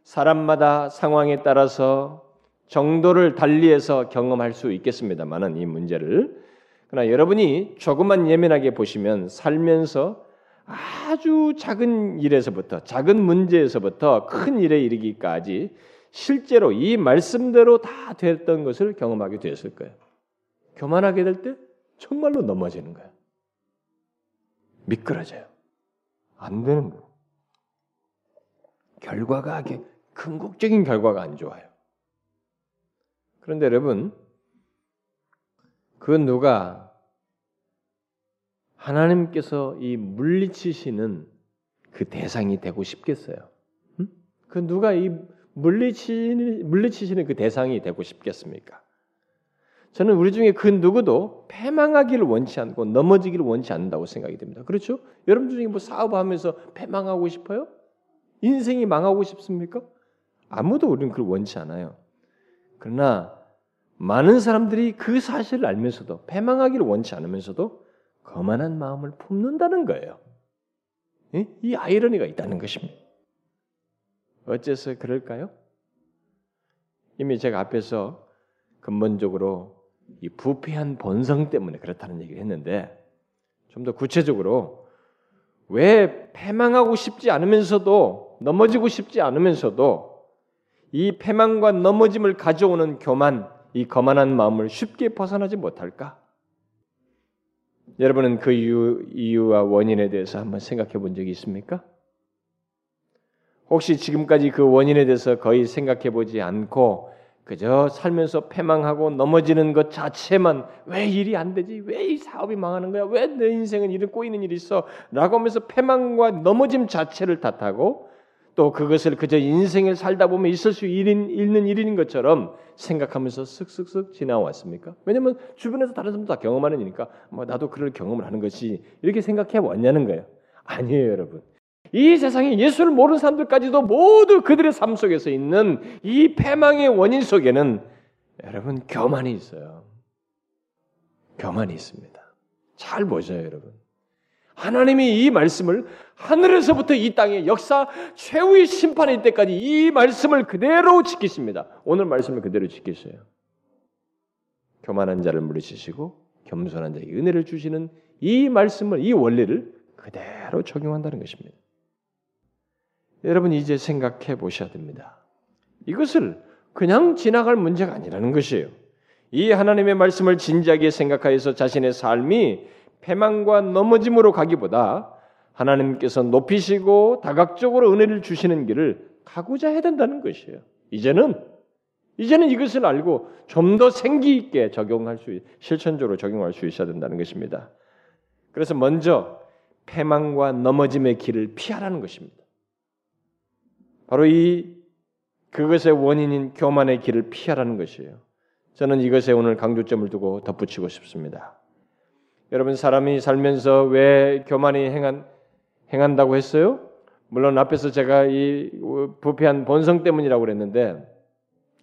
사람마다 상황에 따라서 정도를 달리해서 경험할 수 있겠습니다만은 이 문제를 그러나 여러분이 조금만 예민하게 보시면 살면서 아주 작은 일에서부터 작은 문제에서부터 큰 일에 이르기까지 실제로 이 말씀대로 다 됐던 것을 경험하게 되었을 거예요. 교만하게 될 때 정말로 넘어지는 거예요. 미끄러져요. 안 되는 거예요. 결과가 궁극적인 결과가 안 좋아요. 그런데 여러분, 그 누가 하나님께서 이 물리치시는 그 대상이 되고 싶겠어요? 음? 그 누가 이 물리치는, 물리치시는 그 대상이 되고 싶겠습니까? 저는 우리 중에 그 누구도 패망하기를 원치 않고 넘어지기를 원치 않는다고 생각이 됩니다. 그렇죠? 여러분 중에 뭐 사업하면서 패망하고 싶어요? 인생이 망하고 싶습니까? 아무도 우리는 그걸 원치 않아요. 그러나 많은 사람들이 그 사실을 알면서도 패망하기를 원치 않으면서도 거만한 마음을 품는다는 거예요. 이 아이러니가 있다는 것입니다. 어째서 그럴까요? 이미 제가 앞에서 근본적으로 이 부패한 본성 때문에 그렇다는 얘기를 했는데 좀 더 구체적으로 왜 패망하고 싶지 않으면서도 넘어지고 싶지 않으면서도 이 패망과 넘어짐을 가져오는 교만, 이 거만한 마음을 쉽게 벗어나지 못할까? 여러분은 그 이유, 이유와 원인에 대해서 한번 생각해 본 적이 있습니까? 혹시 지금까지 그 원인에 대해서 거의 생각해 보지 않고 그저 살면서 패망하고 넘어지는 것 자체만 왜 일이 안 되지? 왜 이 사업이 망하는 거야? 왜 내 인생은 이런 꼬이는 일이 있어? 라고 하면서 패망과 넘어짐 자체를 탓하고 또 그것을 그저 인생을 살다 보면 있을 수 있는 일인 것처럼 생각하면서 쓱쓱쓱 지나왔습니까? 왜냐하면 주변에서 다른 사람도 다 경험하는 일이니까 뭐 나도 그럴 경험을 하는 것이 이렇게 생각해 왔냐는 거예요. 아니에요, 여러분. 이 세상에 예수를 모르는 사람들까지도 모두 그들의 삶 속에서 있는 이 패망의 원인 속에는 여러분 교만이 있어요. 교만이 있습니다. 잘 보셔요, 여러분. 하나님이 이 말씀을 하늘에서부터 이 땅의 역사 최후의 심판일 때까지 이 말씀을 그대로 지키십니다. 오늘 말씀을 그대로 지키세요. 교만한 자를 물리치시고 겸손한 자에게 은혜를 주시는 이 말씀을 이 원리를 그대로 적용한다는 것입니다. 여러분 이제 생각해 보셔야 됩니다. 이것을 그냥 지나갈 문제가 아니라는 것이에요. 이 하나님의 말씀을 진지하게 생각하여서 자신의 삶이 패망과 넘어짐으로 가기보다 하나님께서 높이시고 다각적으로 은혜를 주시는 길을 가고자 해야 된다는 것이에요. 이제는 이제는 이것을 알고 좀 더 생기 있게 적용할 수 실천적으로 적용할 수 있어야 된다는 것입니다. 그래서 먼저 패망과 넘어짐의 길을 피하라는 것입니다. 바로 이 그것의 원인인 교만의 길을 피하라는 것이에요. 저는 이것에 오늘 강조점을 두고 덧붙이고 싶습니다. 여러분 사람이 살면서 왜 교만이 행한 행한다고 했어요? 물론 앞에서 제가 이 부패한 본성 때문이라고 그랬는데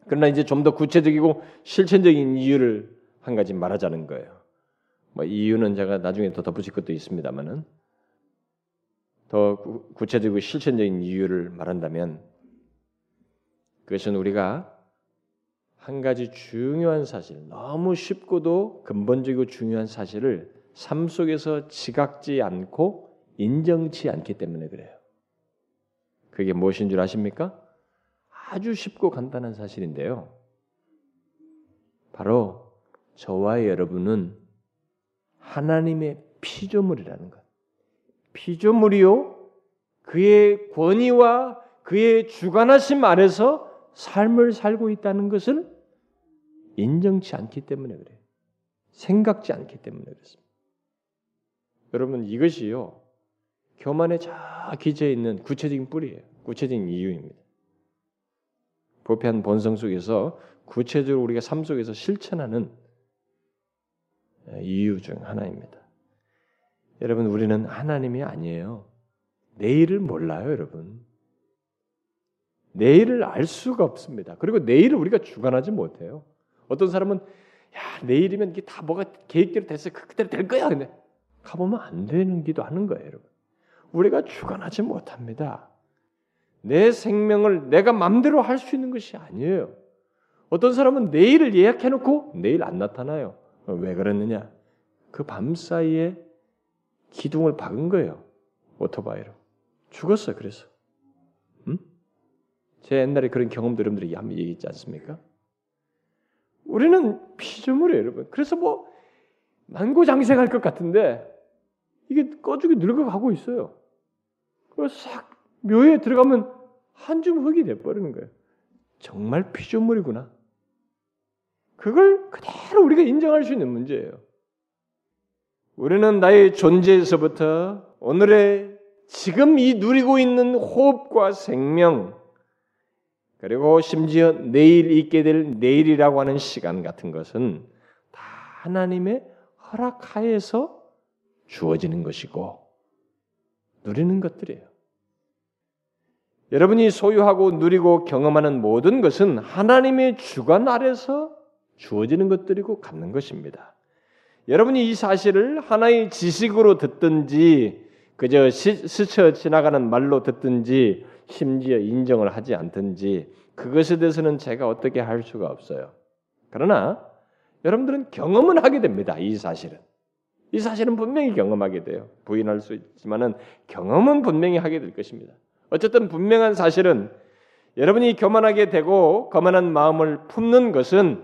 그러나 이제 좀 더 구체적이고 실천적인 이유를 한 가지 말하자는 거예요. 뭐 이유는 제가 나중에 더 덧붙일 것도 있습니다만은 더 구체적이고 실천적인 이유를 말한다면 그것은 우리가 한 가지 중요한 사실, 너무 쉽고도 근본적이고 중요한 사실을 삶 속에서 지각지 않고 인정치 않기 때문에 그래요. 그게 무엇인 줄 아십니까? 아주 쉽고 간단한 사실인데요. 바로 저와 여러분은 하나님의 피조물이라는 것. 피조물이요 그의 권위와 그의 주관하심 아래서 삶을 살고 있다는 것을 인정치 않기 때문에 그래요. 생각지 않기 때문에 그렇습니다. 여러분 이것이요 교만에 쫙 기져 있는 구체적인 뿌리예요. 구체적인 이유입니다. 부패한 본성 속에서 구체적으로 우리가 삶 속에서 실천하는 이유 중 하나입니다. 여러분 우리는 하나님이 아니에요. 내일을 몰라요, 여러분. 내일을 알 수가 없습니다. 그리고 내일을 우리가 주관하지 못해요. 어떤 사람은 야 내일이면 이게 다 뭐가 계획대로 됐어 그대로 될 거야. 근데 가보면 안 되는 기도 하는 거예요, 여러분. 우리가 주관하지 못합니다. 내 생명을 내가 맘대로 할 수 있는 것이 아니에요. 어떤 사람은 내일을 예약해놓고 내일 안 나타나요. 왜 그랬느냐? 그 밤 사이에 기둥을 박은 거예요. 오토바이로. 죽었어요. 그래서. 음? 제 옛날에 그런 경험들 여러분들이 한번 얘기했지 않습니까? 우리는 피조물이에요, 여러분. 그래서 뭐 만고장생할 것 같은데 이게 꺼죽이 늙어가고 있어요. 그래서 싹 묘에 들어가면 한 줌 흙이 돼버리는 거예요. 정말 피조물이구나. 그걸 그대로 우리가 인정할 수 있는 문제예요. 우리는 나의 존재에서부터 오늘의 지금 이 누리고 있는 호흡과 생명 그리고 심지어 내일 있게 될 내일이라고 하는 시간 같은 것은 다 하나님의 허락하에서 주어지는 것이고 누리는 것들이에요. 여러분이 소유하고 누리고 경험하는 모든 것은 하나님의 주관 아래서 주어지는 것들이고 갖는 것입니다. 여러분이 이 사실을 하나의 지식으로 듣든지 그저 시, 스쳐 지나가는 말로 듣든지 심지어 인정을 하지 않든지 그것에 대해서는 제가 어떻게 할 수가 없어요. 그러나 여러분들은 경험은 하게 됩니다. 이 사실은. 이 사실은 분명히 경험하게 돼요. 부인할 수 있지만은 경험은 분명히 하게 될 것입니다. 어쨌든 분명한 사실은 여러분이 교만하게 되고 거만한 마음을 품는 것은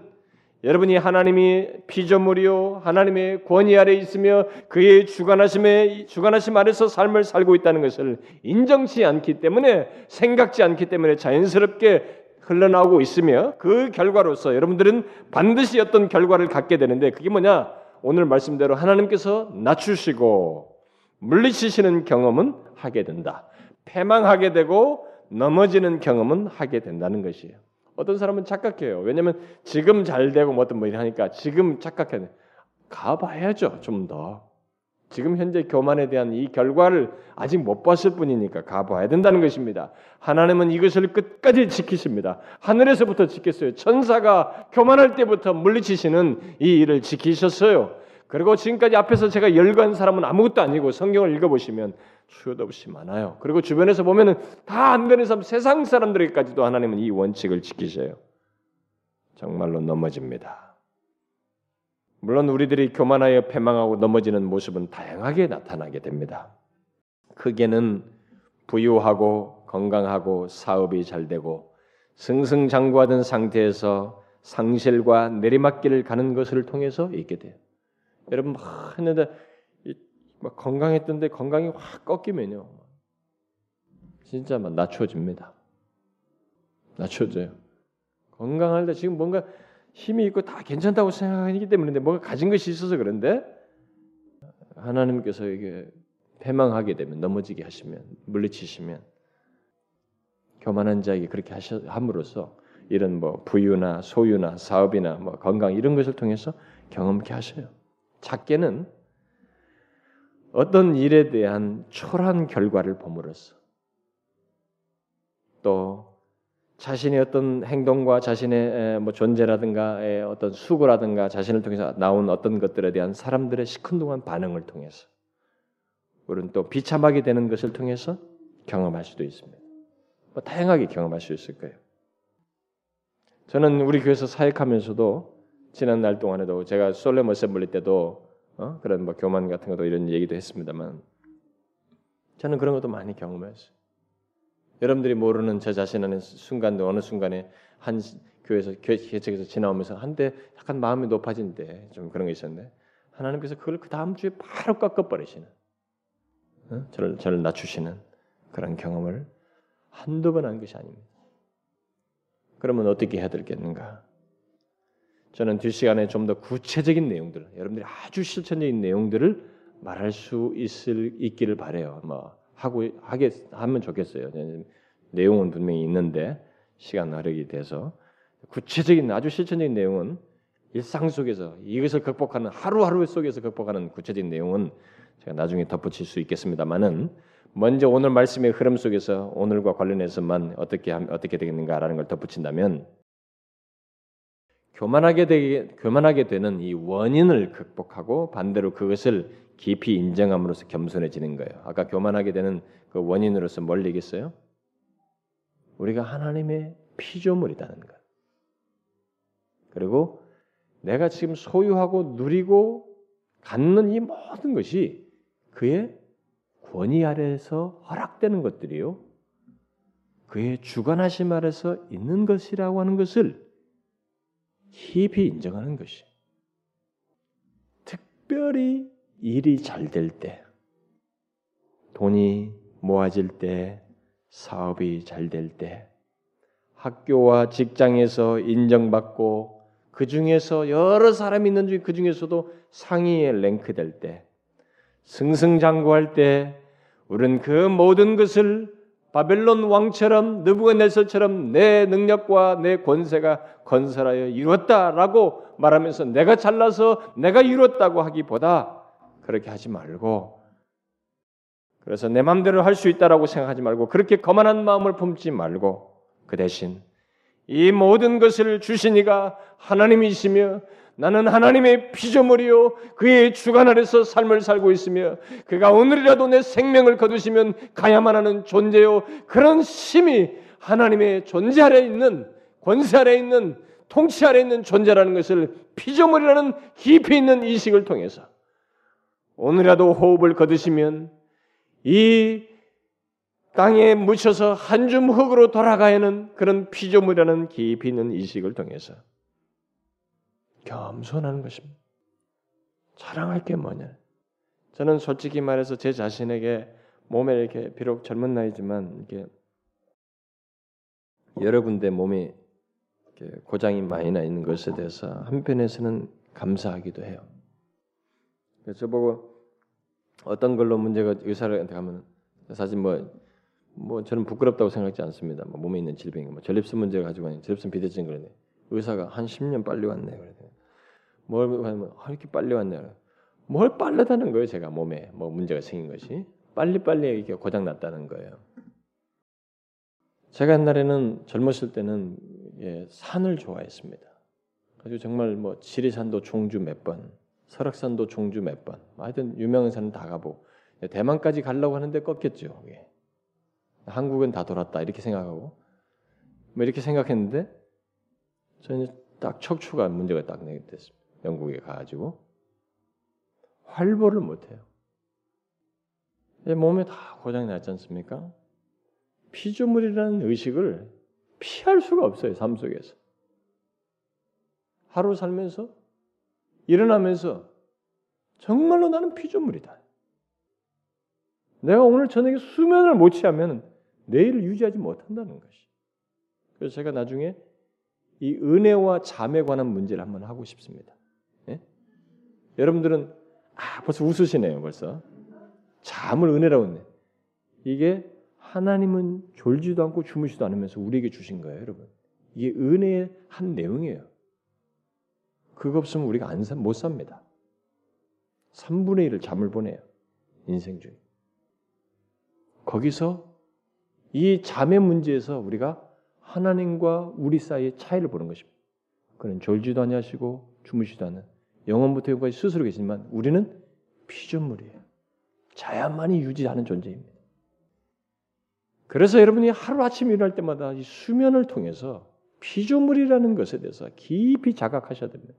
여러분이 하나님이 피조물이요 하나님의 권위 아래 있으며 그의 주관하심에 주관하심 아래서 삶을 살고 있다는 것을 인정치 않기 때문에 생각지 않기 때문에 자연스럽게 흘러나오고 있으며 그 결과로서 여러분들은 반드시 어떤 결과를 갖게 되는데 그게 뭐냐? 오늘 말씀대로 하나님께서 낮추시고 물리치시는 경험은 하게 된다. 패망하게 되고 넘어지는 경험은 하게 된다는 것이에요. 어떤 사람은 착각해요. 왜냐하면 지금 잘 되고 뭐 어떤 뭐 이러니까 지금 착각해. 가봐야죠. 좀 더. 지금 현재 교만에 대한 이 결과를 아직 못 봤을 뿐이니까 가봐야 된다는 것입니다. 하나님은 이것을 끝까지 지키십니다. 하늘에서부터 지켰어요. 천사가 교만할 때부터 물리치시는 이 일을 지키셨어요. 그리고 지금까지 앞에서 제가 열거한 사람은 아무것도 아니고 성경을 읽어보시면 수요도 없이 많아요. 그리고 주변에서 보면은 다 안 되는 사람, 세상 사람들에게까지도 하나님은 이 원칙을 지키셔요. 정말로 넘어집니다. 물론 우리들이 교만하여 패망하고 넘어지는 모습은 다양하게 나타나게 됩니다. 크게는 부유하고 건강하고 사업이 잘 되고 승승장구하던 상태에서 상실과 내리막길을 가는 것을 통해서 있게 돼요. 여러분 막 했는데 막 건강했던데 건강이 확 꺾이면요. 진짜 막 낮춰집니다. 낮춰져요. 건강할 때 지금 뭔가 힘이 있고 다 괜찮다고 생각하기 때문인데 뭐가 가진 것이 있어서 그런데 하나님께서 이게 패망하게 되면 넘어지게 하시면 물리치시면 교만한 자에게 그렇게 하셔 함으로써 이런 뭐 부유나 소유나 사업이나 뭐 건강 이런 것을 통해서 경험케 하셔요. 작게는 어떤 일에 대한 초라한 결과를 봄으로써 또 자신의 어떤 행동과 자신의 뭐 존재라든가 어떤 수고라든가 자신을 통해서 나온 어떤 것들에 대한 사람들의 시큰둥한 반응을 통해서 우리는 또 비참하게 되는 것을 통해서 경험할 수도 있습니다. 뭐 다양하게 경험할 수 있을 거예요. 저는 우리 교회에서 사역하면서도 지난 날 동안에도 제가 솔레 머셈블리 때도 어? 그런 뭐 교만 같은 것도 이런 얘기도 했습니다만 저는 그런 것도 많이 경험했어요. 여러분들이 모르는 저 자신의 순간도 어느 순간에 한 교회에서 개척에서 지나오면서 한때 약간 마음이 높아진데 좀 그런 게 있었는데 하나님께서 그걸 그 다음 주에 바로 꺾어버리시는 어? 저를 저를 낮추시는 그런 경험을 한두 번 한 것이 아닙니다. 그러면 어떻게 해야 되겠는가? 저는 뒷 시간에 좀 더 구체적인 내용들, 여러분들이 아주 실천적인 내용들을 말할 수 있을 있기를 바래요. 뭐 하고 하게 하면 좋겠어요. 내용은 분명히 있는데 시간 나력이 돼서 구체적인 아주 실천적인 내용은 일상 속에서 이것을 극복하는 하루하루 속에서 극복하는 구체적인 내용은 제가 나중에 덧붙일 수 있겠습니다만은 먼저 오늘 말씀의 흐름 속에서 오늘과 관련해서만 어떻게 어떻게 되겠는가라는 걸 덧붙인다면 교만하게 되게 교만하게 되는 이 원인을 극복하고 반대로 그것을 깊이 인정함으로써 겸손해지는 거예요. 아까 교만하게 되는 그 원인으로서 뭘 얘기했어요? 우리가 하나님의 피조물이라는 것. 그리고 내가 지금 소유하고 누리고 갖는 이 모든 것이 그의 권위 아래서 허락되는 것들이요. 그의 주관하심 아래서 있는 것이라고 하는 것을 깊이 인정하는 것이. 특별히 일이 잘 될 때, 돈이 모아질 때, 사업이 잘 될 때, 학교와 직장에서 인정받고 그 중에서 여러 사람이 있는 중에 그 중에서도 상위에 랭크될 때, 승승장구할 때, 우리는 그 모든 것을 바벨론 왕처럼 느부갓네살처럼 내 능력과 내 권세가 건설하여 이루었다라고 말하면서 내가 잘나서 내가 이루었다고 하기보다 그렇게 하지 말고 그래서 내 마음대로 할 수 있다라고 생각하지 말고 그렇게 거만한 마음을 품지 말고 그 대신 이 모든 것을 주시니가 하나님이시며 나는 하나님의 피조물이요 그의 주관 아래서 삶을 살고 있으며 그가 오늘이라도 내 생명을 거두시면 가야만 하는 존재요. 그런 심이 하나님의 존재 아래 있는 권세 아래 있는 통치 아래 있는 존재라는 것을 피조물이라는 깊이 있는 이식을 통해서 오늘이라도 호흡을 거두시면 이 땅에 묻혀서 한 줌 흙으로 돌아가야 하는 그런 피조물이라는 깊이 있는 이식을 통해서 겸손하는 것입니다. 자랑할 게 뭐냐? 저는 솔직히 말해서 제 자신에게 몸에 이렇게 비록 젊은 나이지만 이렇게 여러 군데 몸이 고장이 많이 나 있는 것에 대해서 한편에서는 감사하기도 해요. 그래서 보고 어떤 걸로 문제가 의사한테 가면 사실 뭐, 뭐 저는 부끄럽다고 생각하지 않습니다. 뭐 몸에 있는 질병이 뭐 전립선 문제 가지고 전립선 비대증 그러네. 의사가 한 10년 빨리 왔네 그래. 뭘 하면 아, 이렇게 빨리 왔네. 뭘 빨르다는 거예요, 제가 몸에 뭐 문제가 생긴 것이 빨리 빨리 이렇게 고장 났다는 거예요. 제가 옛날에는 젊었을 때는 예, 산을 좋아했습니다. 아주 정말 뭐 지리산도 종주 몇 번, 설악산도 종주 몇 번, 뭐 하여튼 유명한 산은 다 가보고 대만까지 가려고 하는데 꺾였죠. 예. 한국은 다 돌았다 이렇게 생각하고 뭐 이렇게 생각했는데 저는 딱 척추가 문제가 딱 됐습니다. 영국에 가가지고 활보를 못해요. 몸에 다 고장이 났지 않습니까? 피조물이라는 의식을 피할 수가 없어요. 삶 속에서. 하루 살면서 일어나면서 정말로 나는 피조물이다. 내가 오늘 저녁에 수면을 못 취하면 내일을 유지하지 못한다는 것이. 그래서 제가 나중에 이 은혜와 잠에 관한 문제를 한번 하고 싶습니다. 예? 여러분들은 아 벌써 웃으시네요. 벌써 잠을 은혜라고 했네. 이게 하나님은 졸지도 않고 주무시도 않으면서 우리에게 주신 거예요, 여러분. 이게 은혜의 한 내용이에요. 그거 없으면 우리가 안 사, 못 삽니다. 3분의 1을 잠을 보내요. 인생 중에. 거기서 이 잠의 문제에서 우리가 하나님과 우리 사이의 차이를 보는 것입니다. 그는 졸지도 아니하시고 주무시도 않는 영원부터 영까지 스스로 계시지만 우리는 피조물이에요. 자야만이 유지하는 존재입니다. 그래서 여러분이 하루아침 일어날 때마다 이 수면을 통해서 피조물이라는 것에 대해서 깊이 자각하셔야 됩니다.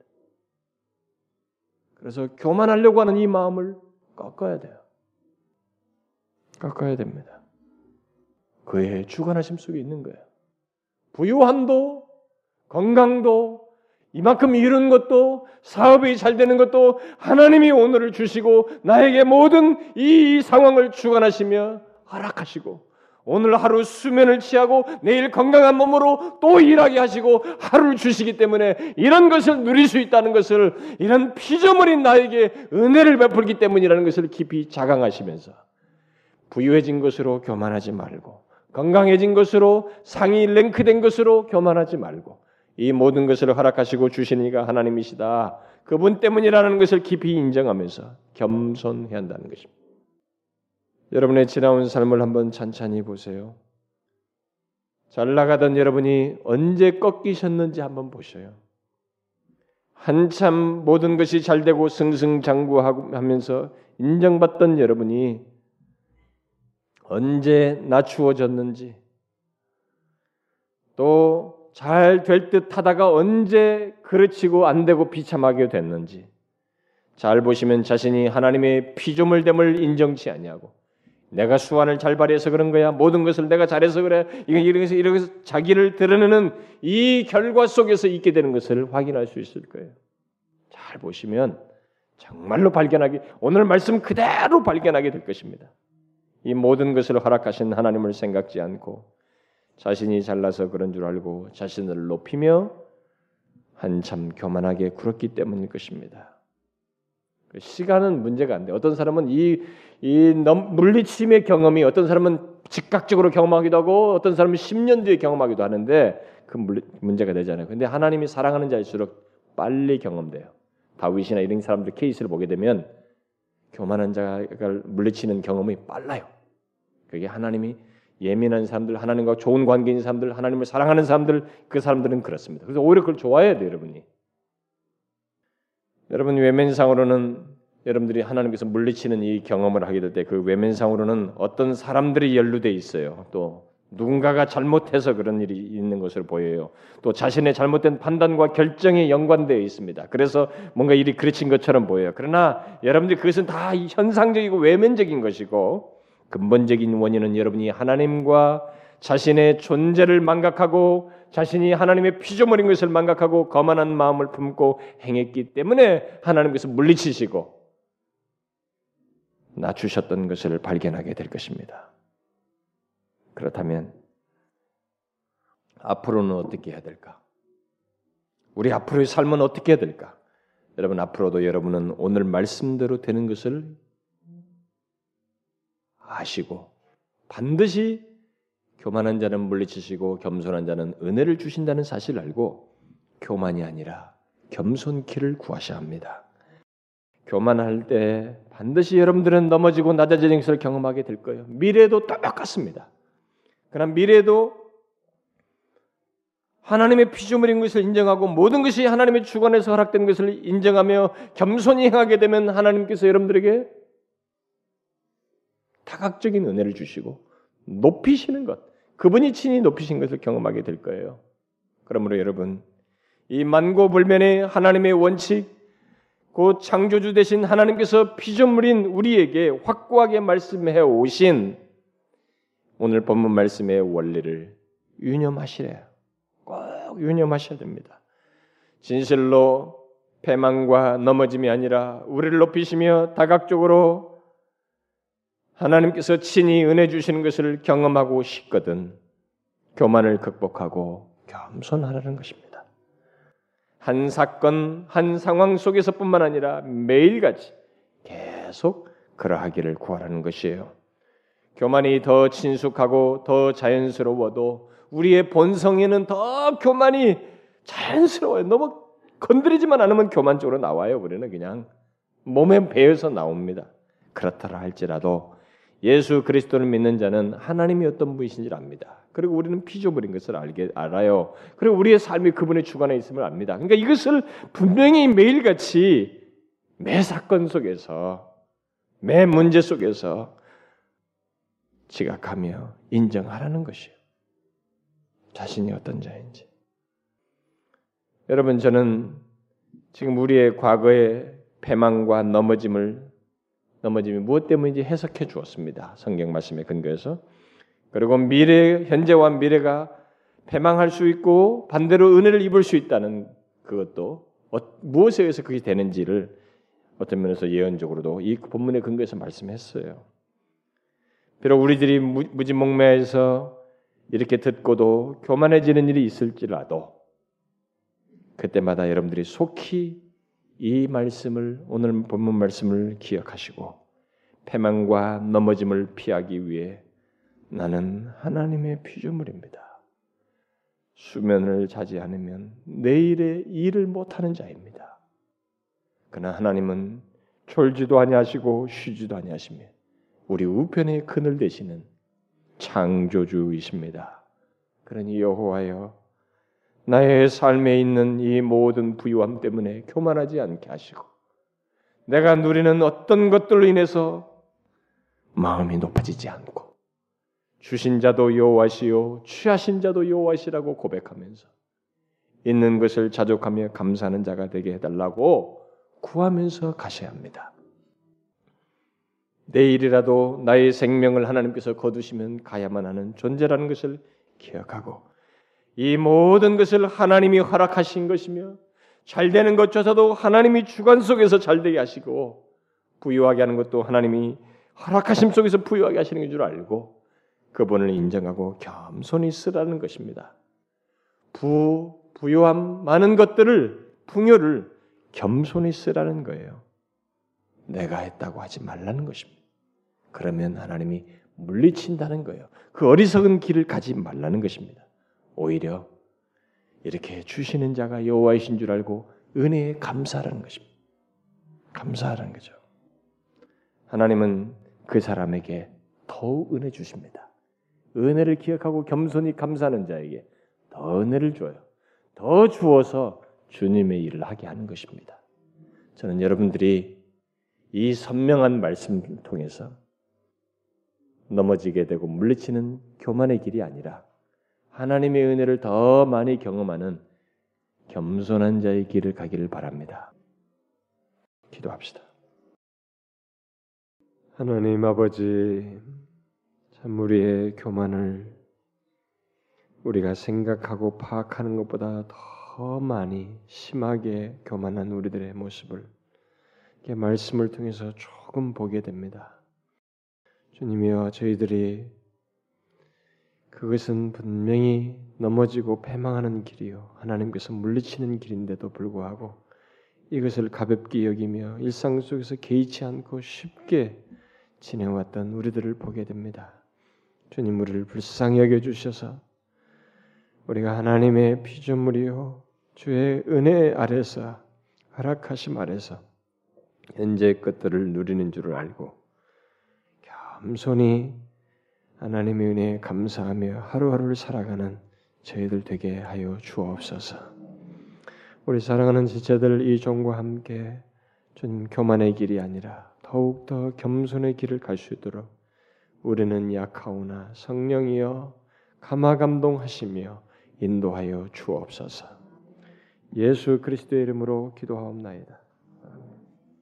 그래서 교만하려고 하는 이 마음을 꺾어야 돼요. 꺾어야 됩니다. 그의 주관하심 속에 있는 거예요. 부유함도 건강도 이만큼 이룬 것도 사업이 잘 되는 것도 하나님이 오늘을 주시고 나에게 모든 이 상황을 주관하시며 허락하시고 오늘 하루 수면을 취하고 내일 건강한 몸으로 또 일하게 하시고 하루를 주시기 때문에 이런 것을 누릴 수 있다는 것을 이런 피조물인 나에게 은혜를 베풀기 때문이라는 것을 깊이 자강하시면서 부유해진 것으로 교만하지 말고 건강해진 것으로 상위 랭크된 것으로 교만하지 말고 이 모든 것을 허락하시고 주시니가 하나님이시다. 그분 때문이라는 것을 깊이 인정하면서 겸손해야 한다는 것입니다. 여러분의 지나온 삶을 한번 찬찬히 보세요. 잘 나가던 여러분이 언제 꺾이셨는지 한번 보셔요. 한참 모든 것이 잘 되고 승승장구하면서 인정받던 여러분이 언제 낮추어졌는지 또 잘 될 듯 하다가 언제 그르치고 안 되고 비참하게 됐는지 잘 보시면 자신이 하나님의 피조물됨을 인정치 아니하고 내가 수완을 잘 발휘해서 그런 거야. 모든 것을 내가 잘해서 그래. 이건 이렇게 이렇게 자기를 드러내는 이 결과 속에서 있게 되는 것을 확인할 수 있을 거예요. 잘 보시면 정말로 발견하기 오늘 말씀 그대로 발견하게 될 것입니다. 이 모든 것을 허락하신 하나님을 생각지 않고 자신이 잘나서 그런 줄 알고 자신을 높이며 한참 교만하게 굴었기 때문일 것입니다. 그 시간은 문제가 안 돼. 어떤 사람은 이, 이 물리침의 경험이 어떤 사람은 즉각적으로 경험하기도 하고 어떤 사람은 10년 뒤에 경험하기도 하는데 그 물리, 문제가 되잖아요. 근데 하나님이 사랑하는 자일수록 빨리 경험돼요. 다윗이나 이런 사람들 케이스를 보게 되면 교만한 자가 물리치는 경험이 빨라요. 그게 하나님이 예민한 사람들, 하나님과 좋은 관계 있는 사람들, 하나님을 사랑하는 사람들, 그 사람들은 그렇습니다. 그래서 오히려 그걸 좋아해야 돼요, 여러분이. 여러분 외면상으로는 여러분들이 하나님께서 물리치는 이 경험을 하게 될 때 그 외면상으로는 어떤 사람들이 연루돼 있어요. 또 누군가가 잘못해서 그런 일이 있는 것으로 보여요. 또 자신의 잘못된 판단과 결정이 연관되어 있습니다. 그래서 뭔가 일이 그르친 것처럼 보여요. 그러나 여러분들 그것은 다 현상적이고 외면적인 것이고 근본적인 원인은 여러분이 하나님과 자신의 존재를 망각하고 자신이 하나님의 피조물인 것을 망각하고 거만한 마음을 품고 행했기 때문에 하나님께서 물리치시고 낮추셨던 것을 발견하게 될 것입니다. 그렇다면 앞으로는 어떻게 해야 될까? 우리 앞으로의 삶은 어떻게 해야 될까? 여러분 앞으로도 여러분은 오늘 말씀대로 되는 것을 아시고 반드시 교만한 자는 물리치시고 겸손한 자는 은혜를 주신다는 사실을 알고 교만이 아니라 겸손키를 구하셔야 합니다. 교만할 때 반드시 여러분들은 넘어지고 낮아지는 것을 경험하게 될 거예요. 미래도 똑같습니다. 그러나 미래도 하나님의 피조물인 것을 인정하고 모든 것이 하나님의 주관에서 허락된 것을 인정하며 겸손히 행하게 되면 하나님께서 여러분들에게 다각적인 은혜를 주시고 높이시는 것, 그분이 친히 높이신 것을 경험하게 될 거예요. 그러므로 여러분, 이 만고불면의 하나님의 원칙, 곧 창조주 대신 하나님께서 피조물인 우리에게 확고하게 말씀해 오신 오늘 본문 말씀의 원리를 유념하시래요. 꼭 유념하셔야 됩니다. 진실로 패망과 넘어짐이 아니라 우리를 높이시며 다각적으로 하나님께서 친히 은혜 주시는 것을 경험하고 싶거든 교만을 극복하고 겸손하라는 것입니다. 한 사건, 한 상황 속에서뿐만 아니라 매일같이 계속 그러하기를 구하라는 것이에요. 교만이 더 친숙하고 더 자연스러워도 우리의 본성에는 더 교만이 자연스러워요. 너무 건드리지만 않으면 교만적으로 나와요. 우리는 그냥 몸에 배어서 나옵니다. 그렇더라 할지라도 예수 그리스도를 믿는 자는 하나님이 어떤 분이신지 압니다. 그리고 우리는 피조물인 것을 알게 알아요. 그리고 우리의 삶이 그분의 주관에 있음을 압니다. 그러니까 이것을 분명히 매일같이 매 사건 속에서 매 문제 속에서 지각하며 인정하라는 것이에요. 자신이 어떤 자인지. 여러분 저는 지금 우리의 과거의 패망과 넘어짐을 넘어짐이 무엇 때문인지 해석해 주었습니다. 성경 말씀에 근거해서. 그리고 미래 현재와 미래가 패망할 수 있고 반대로 은혜를 입을 수 있다는 그것도 어, 무엇에 의해서 그게 되는지를 어떤 면에서 예언적으로도 이 본문의 근거에서 말씀했어요. 비록 우리들이 무지몽매해서 이렇게 듣고도 교만해지는 일이 있을지라도 그때마다 여러분들이 속히 이 말씀을 오늘 본문 말씀을 기억하시고 패망과 넘어짐을 피하기 위해 나는 하나님의 피조물입니다. 수면을 자지 않으면 내일의 일을 못하는 자입니다. 그러나 하나님은 졸지도 아니하시고 쉬지도 아니하시며 우리 우편의 그늘 되시는 창조주이십니다. 그러니 여호와여 나의 삶에 있는 이 모든 부유함 때문에 교만하지 않게 하시고 내가 누리는 어떤 것들로 인해서 마음이 높아지지 않고 주신 자도 여호와시요 취하신 자도 여호와시라고 고백하면서 있는 것을 자족하며 감사하는 자가 되게 해달라고 구하면서 가셔야 합니다. 내일이라도 나의 생명을 하나님께서 거두시면 가야만 하는 존재라는 것을 기억하고 이 모든 것을 하나님이 허락하신 것이며 잘 되는 것조차도 하나님이 주관 속에서 잘 되게 하시고 부유하게 하는 것도 하나님이 허락하심 속에서 부유하게 하시는 줄 알고 그분을 인정하고 겸손히 쓰라는 것입니다. 부 부유함 많은 것들을 풍요를 겸손히 쓰라는 거예요. 내가 했다고 하지 말라는 것입니다. 그러면 하나님이 물리친다는 거예요. 그 어리석은 길을 가지 말라는 것입니다. 오히려 이렇게 주시는 자가 여호와이신 줄 알고 은혜에 감사하는 것입니다. 감사하는 거죠. 하나님은 그 사람에게 더욱 은혜 주십니다. 은혜를 기억하고 겸손히 감사하는 자에게 더 은혜를 줘요. 더 주어서 주님의 일을 하게 하는 것입니다. 저는 여러분들이 이 선명한 말씀을 통해서 넘어지게 되고 물리치는 교만의 길이 아니라 하나님의 은혜를 더 많이 경험하는 겸손한 자의 길을 가기를 바랍니다. 기도합시다. 하나님 아버지, 참 우리의 교만을 우리가 생각하고 파악하는 것보다 더 많이 심하게 교만한 우리들의 모습을 말씀을 통해서 조금 보게 됩니다. 주님이여 저희들이 그것은 분명히 넘어지고 패망하는 길이요 하나님께서 물리치는 길인데도 불구하고 이것을 가볍게 여기며 일상 속에서 개의치 않고 쉽게 지내왔던 우리들을 보게 됩니다. 주님 우리를 불쌍히 여겨 주셔서 우리가 하나님의 피조물이요 주의 은혜 아래서 허락하심 아래서 현재 것들을 누리는 줄을 알고 겸손히 하나님의 은혜에 감사하며 하루하루를 살아가는 저희들 되게 하여 주옵소서. 우리 사랑하는 지체들 이 종과 함께 주님 교만의 길이 아니라 더욱 더 겸손의 길을 갈 수 있도록 우리는 약하오나 성령이여 감화 감동하시며 인도하여 주옵소서. 예수 그리스도의 이름으로 기도하옵나이다.